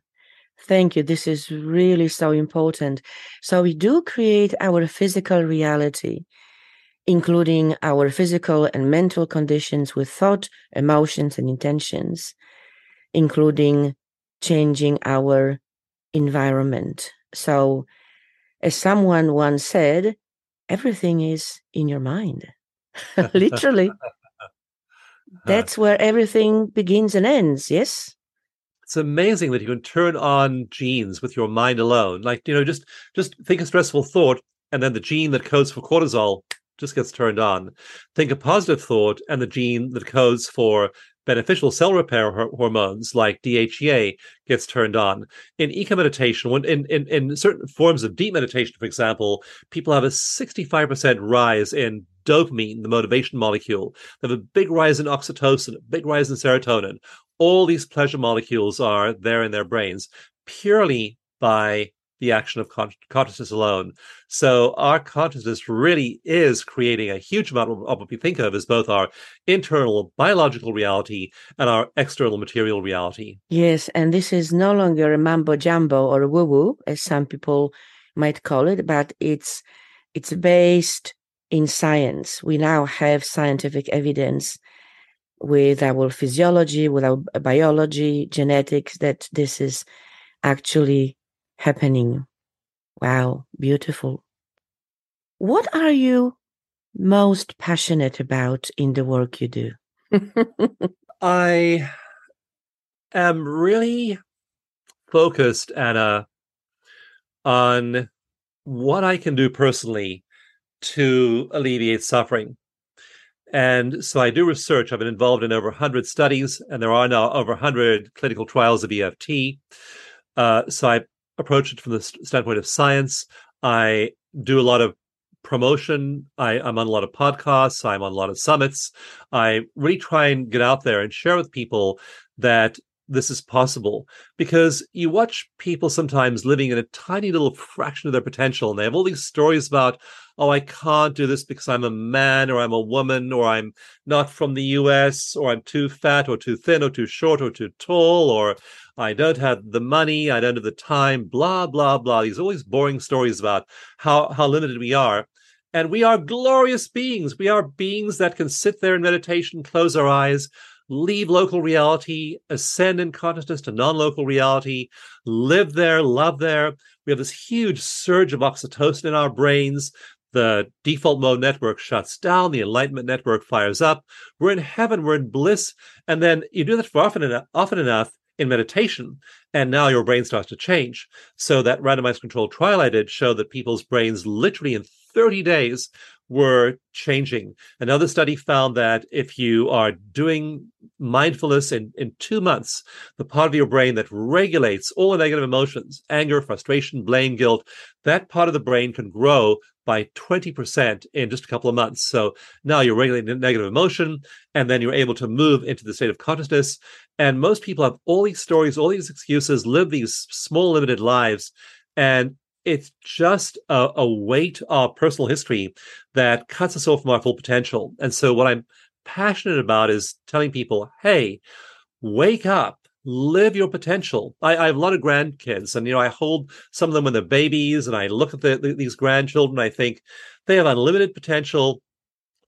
Thank you. This is really so important. So we do create our physical reality, including our physical and mental conditions with thought, emotions, and intentions, including changing our environment. So, as someone once said, everything is in your mind. *laughs* Literally. That's where everything begins and ends, yes? It's amazing that you can turn on genes with your mind alone. Like, you know, just just think a stressful thought and then the gene that codes for cortisol just gets turned on. Think a positive thought and the gene that codes for beneficial cell repair hormones like DHEA gets turned on. In EcoMeditation, when in, in, in certain forms of deep meditation, for example, people have a 65% rise in dopamine, the motivation molecule. They have a big rise in oxytocin, a big rise in serotonin. All these pleasure molecules are there in their brains purely by the action of con- consciousness alone. So our consciousness really is creating a huge amount of, of, what we think of as both our internal biological reality and our external material reality. Yes, and this is no longer a mambo jumbo or a woo woo, as some people might call it, but it's it's based in science. We now have scientific evidence with our physiology, with our biology, genetics that this is actually happening. Wow, beautiful. What are you most passionate about in the work you do? *laughs* I am really focused, Anna, on what I can do personally to alleviate suffering. And so I do research. I've been involved in over 100 studies, and there are now over 100 clinical trials of EFT. Uh, so I approach it from the standpoint of science. I do a lot of promotion. I, I'm on a lot of podcasts. I'm on a lot of summits. I really try and get out there and share with people that this is possible because you watch people sometimes living in a tiny little fraction of their potential and they have all these stories about oh i can't do this because i'm a man or i'm a woman or i'm not from the us or i'm too fat or too thin or too short or too tall or i don't have the money i don't have the time blah blah blah. These always boring stories about how how limited we are. And we are glorious beings. We are beings that can sit there in meditation close our eyes leave local reality, ascend in consciousness to non local reality, live there, love there. We have this huge surge of oxytocin in our brains. The default mode network shuts down, the enlightenment network fires up. We're in heaven, we're in bliss. And then you do that for often enough, often enough in meditation, and now your brain starts to change. So that randomized controlled trial I did showed that people's brains literally in 30 days were changing. Another study found that if you are doing mindfulness in, in two months, the part of your brain that regulates all the negative emotions, anger, frustration, blame, guilt, that part of the brain can grow by 20% in just a couple of months. So now you're regulating the negative emotion, and then you're able to move into the state of consciousness. And most people have all these stories, all these excuses, live these small, limited lives. And it's just a, a weight of personal history that cuts us off from our full potential. And so, what I'm passionate about is telling people, hey, wake up, live your potential. I, I, have a lot of grandkids, and you know, I hold some of them when they're babies, and I look at the, the, these grandchildren. I think they have unlimited potential,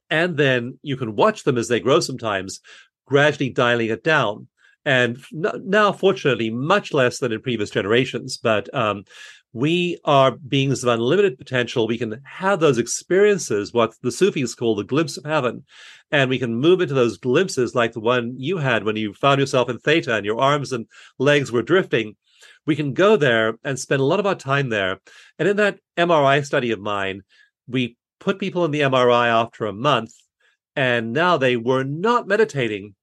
and then you can watch them as they grow. Sometimes, gradually dialing it down. And now, fortunately, much less than in previous generations. But um, we are beings of unlimited potential. We can have those experiences, what the Sufis call the glimpse of heaven. And we can move into those glimpses like the one you had when you found yourself in theta and your arms and legs were drifting. We can go there and spend a lot of our time there. And in that MRI study of mine, we put people in the MRI after a month, and now they were not meditating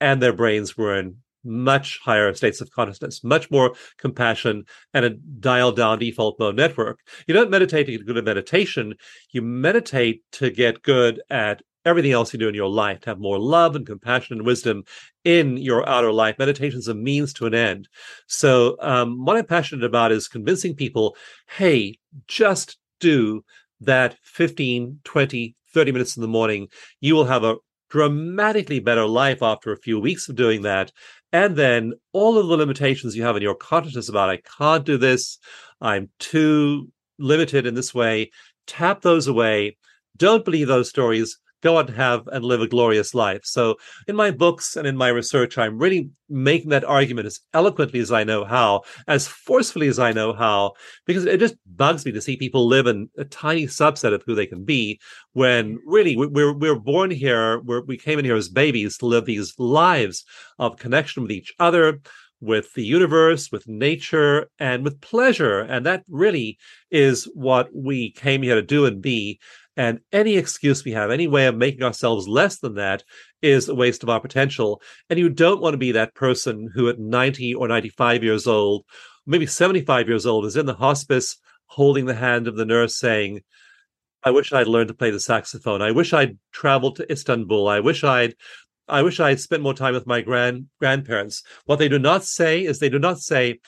and their brains were in much higher states of consciousness, much more compassion, and a dialed down default mode network. You don't meditate to get good at meditation. You meditate to get good at everything else you do in your life, to have more love and compassion and wisdom in your outer life. Meditation is a means to an end. So, um, what I'm passionate about is convincing people hey, just do that 15, 20, 30 minutes in the morning. You will have a dramatically better life after a few weeks of doing that. And then all of the limitations you have in your consciousness about, I can't do this, I'm too limited in this way, tap those away. Don't believe those stories go out and have and live a glorious life. So in my books and in my research, I'm really making that argument as eloquently as I know how, as forcefully as I know how, because it just bugs me to see people live in a tiny subset of who they can be when really we're we're born here, we're, we came in here as babies to live these lives of connection with each other, with the universe, with nature, and with pleasure. And that really is what we came here to do and be. And any excuse we have, any way of making ourselves less than that, is a waste of our potential. And you don't want to be that person who, at 90 or 95 years old, maybe 75 years old, is in the hospice holding the hand of the nurse saying, I wish I'd learned to play the saxophone. I wish I'd traveled to Istanbul. I wish I'd I wish I had spent more time with my grand grandparents. What they do not say is they do not say,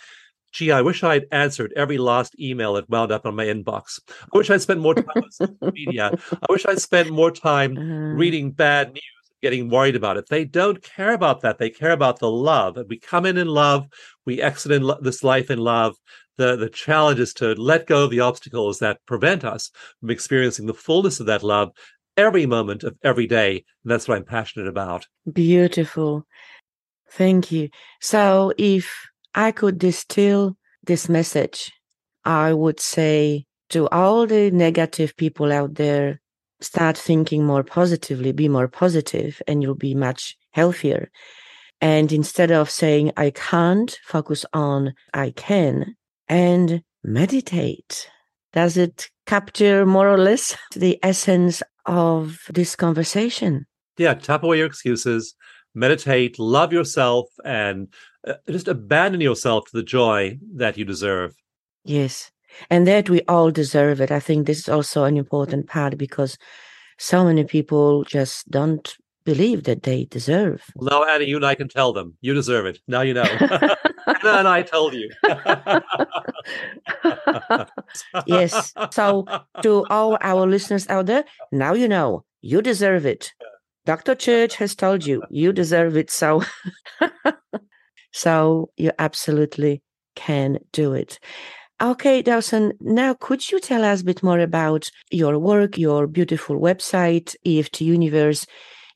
gee, I wish I'd answered every last email that wound up on my inbox. I wish I'd spent more time on social media. I wish I'd spent more time uh-huh. reading bad news, getting worried about it. They don't care about that. They care about the love. And we come in in love. We exit in lo- this life in love. The, the challenge is to let go of the obstacles that prevent us from experiencing the fullness of that love every moment of every day. And that's what I'm passionate about. Beautiful. Thank you. So if I could distill this message, I would say to all the negative people out there start thinking more positively, be more positive, and you'll be much healthier. And instead of saying, I can't, focus on I can and meditate. Does it capture more or less the essence of this conversation? Yeah, tap away your excuses, meditate, love yourself, and uh, just abandon yourself to the joy that you deserve. Yes. And that we all deserve it. I think this is also an important part because so many people just don't believe that they deserve. Well, now, Anna, you and I can tell them you deserve it. Now you know. *laughs* Anna and I told you. *laughs* yes. So, to all our listeners out there, now you know you deserve it. *laughs* Dr. Church has told you you deserve it. So, *laughs* so you absolutely can do it. Okay, Dawson, now could you tell us a bit more about your work, your beautiful website, EFT Universe,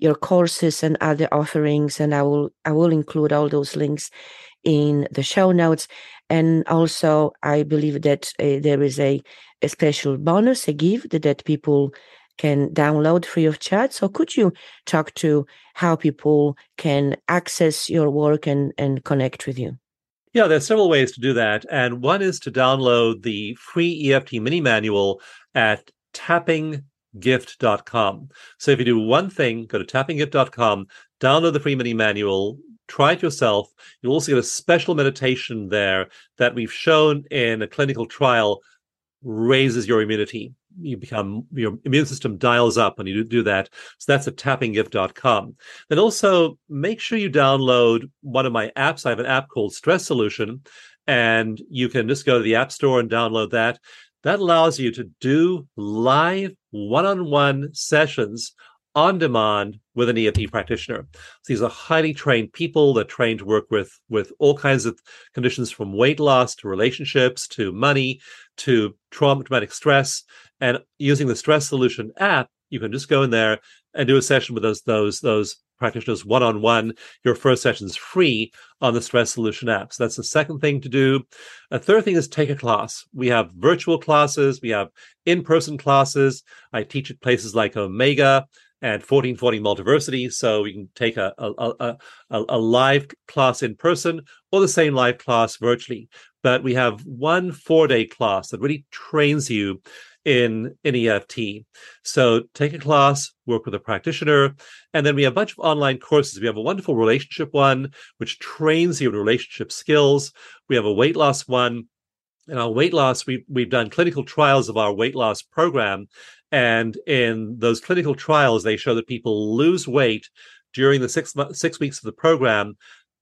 your courses and other offerings? And I will I will include all those links in the show notes. And also, I believe that uh, there is a, a special bonus, a gift that, that people can download free of charge. So could you talk to how people can access your work and, and connect with you? Yeah, there's several ways to do that. And one is to download the free EFT mini manual at tappinggift.com. So if you do one thing, go to tappinggift.com, download the free mini manual, try it yourself. You'll also get a special meditation there that we've shown in a clinical trial raises your immunity. You become your immune system dials up when you do that. So that's at tappinggift.com. Then also make sure you download one of my apps. I have an app called Stress Solution, and you can just go to the App Store and download that. That allows you to do live one on one sessions on demand with an EFT practitioner. So these are highly trained people that trained to work with with all kinds of conditions from weight loss to relationships to money to trauma traumatic stress and using the stress solution app you can just go in there and do a session with those those those practitioners one on one. Your first session is free on the Stress Solution app. So that's the second thing to do. A third thing is take a class. We have virtual classes, we have in person classes. I teach at places like Omega and 1440 Multiversity. So we can take a, a, a, a, live class in person or the same live class virtually. But we have one four day class that really trains you in, in EFT. So take a class, work with a practitioner, and then we have a bunch of online courses. We have a wonderful relationship one, which trains you in relationship skills. We have a weight loss one. In our weight loss, we, we've done clinical trials of our weight loss program. And in those clinical trials, they show that people lose weight during the six, six weeks of the program.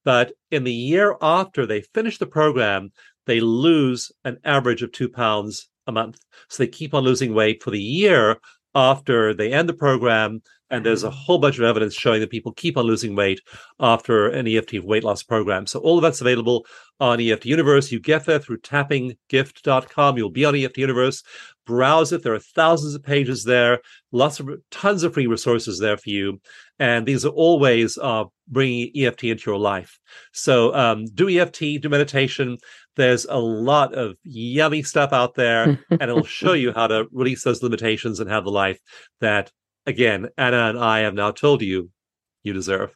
But in the year after they finish the program, they lose an average of two pounds a month. So they keep on losing weight for the year after they end the program. And there's a whole bunch of evidence showing that people keep on losing weight after an EFT weight loss program. So all of that's available on EFT Universe. You get there through tappinggift.com. You'll be on EFT Universe. Browse it. There are thousands of pages there, lots of tons of free resources there for you. And these are all ways of bringing EFT into your life. So um, do EFT, do meditation. There's a lot of yummy stuff out there, *laughs* and it'll show you how to release those limitations and have the life that, again, Anna and I have now told you you deserve.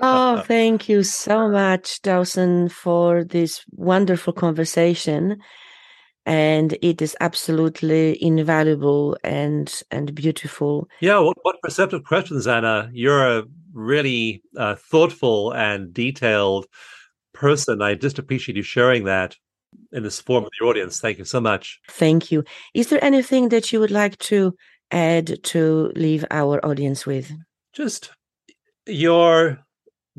oh, *laughs* thank you so much, Dawson, for this wonderful conversation. And it is absolutely invaluable and and beautiful. Yeah, what, what perceptive questions, Anna? You're a really uh, thoughtful and detailed person. I just appreciate you sharing that in this form of the audience. Thank you so much. Thank you. Is there anything that you would like to add to leave our audience with? Just your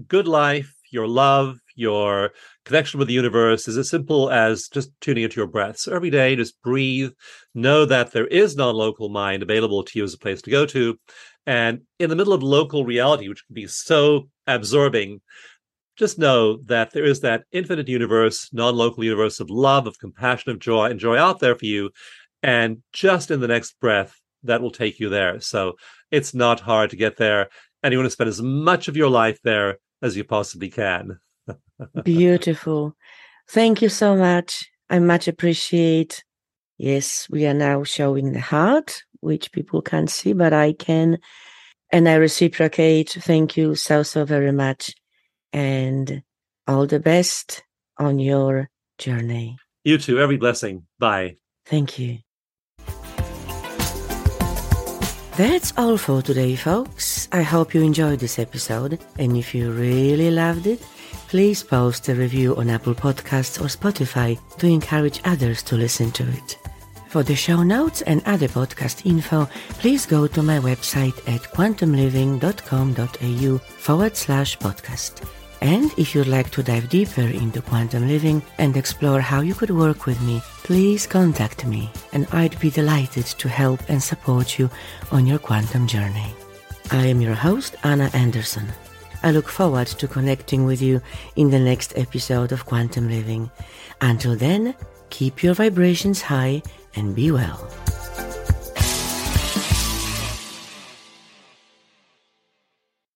good life, your love, your connection with the universe is as simple as just tuning into your breath. So every day, just breathe. Know that there is non local mind available to you as a place to go to. And in the middle of local reality, which can be so absorbing, just know that there is that infinite universe, non local universe of love, of compassion, of joy, and joy out there for you. And just in the next breath, that will take you there. So it's not hard to get there. And you want to spend as much of your life there as you possibly can. *laughs* Beautiful. Thank you so much. I much appreciate Yes, we are now showing the heart, which people can't see, but I can. And I reciprocate. Thank you so, so very much. And all the best on your journey. You too. Every blessing. Bye. Thank you. That's all for today, folks. I hope you enjoyed this episode. And if you really loved it, please post a review on Apple Podcasts or Spotify to encourage others to listen to it. For the show notes and other podcast info, please go to my website at quantumliving.com.au forward slash podcast. And if you'd like to dive deeper into quantum living and explore how you could work with me, please contact me and I'd be delighted to help and support you on your quantum journey. I am your host, Anna Anderson. I look forward to connecting with you in the next episode of Quantum Living. Until then, keep your vibrations high and be well.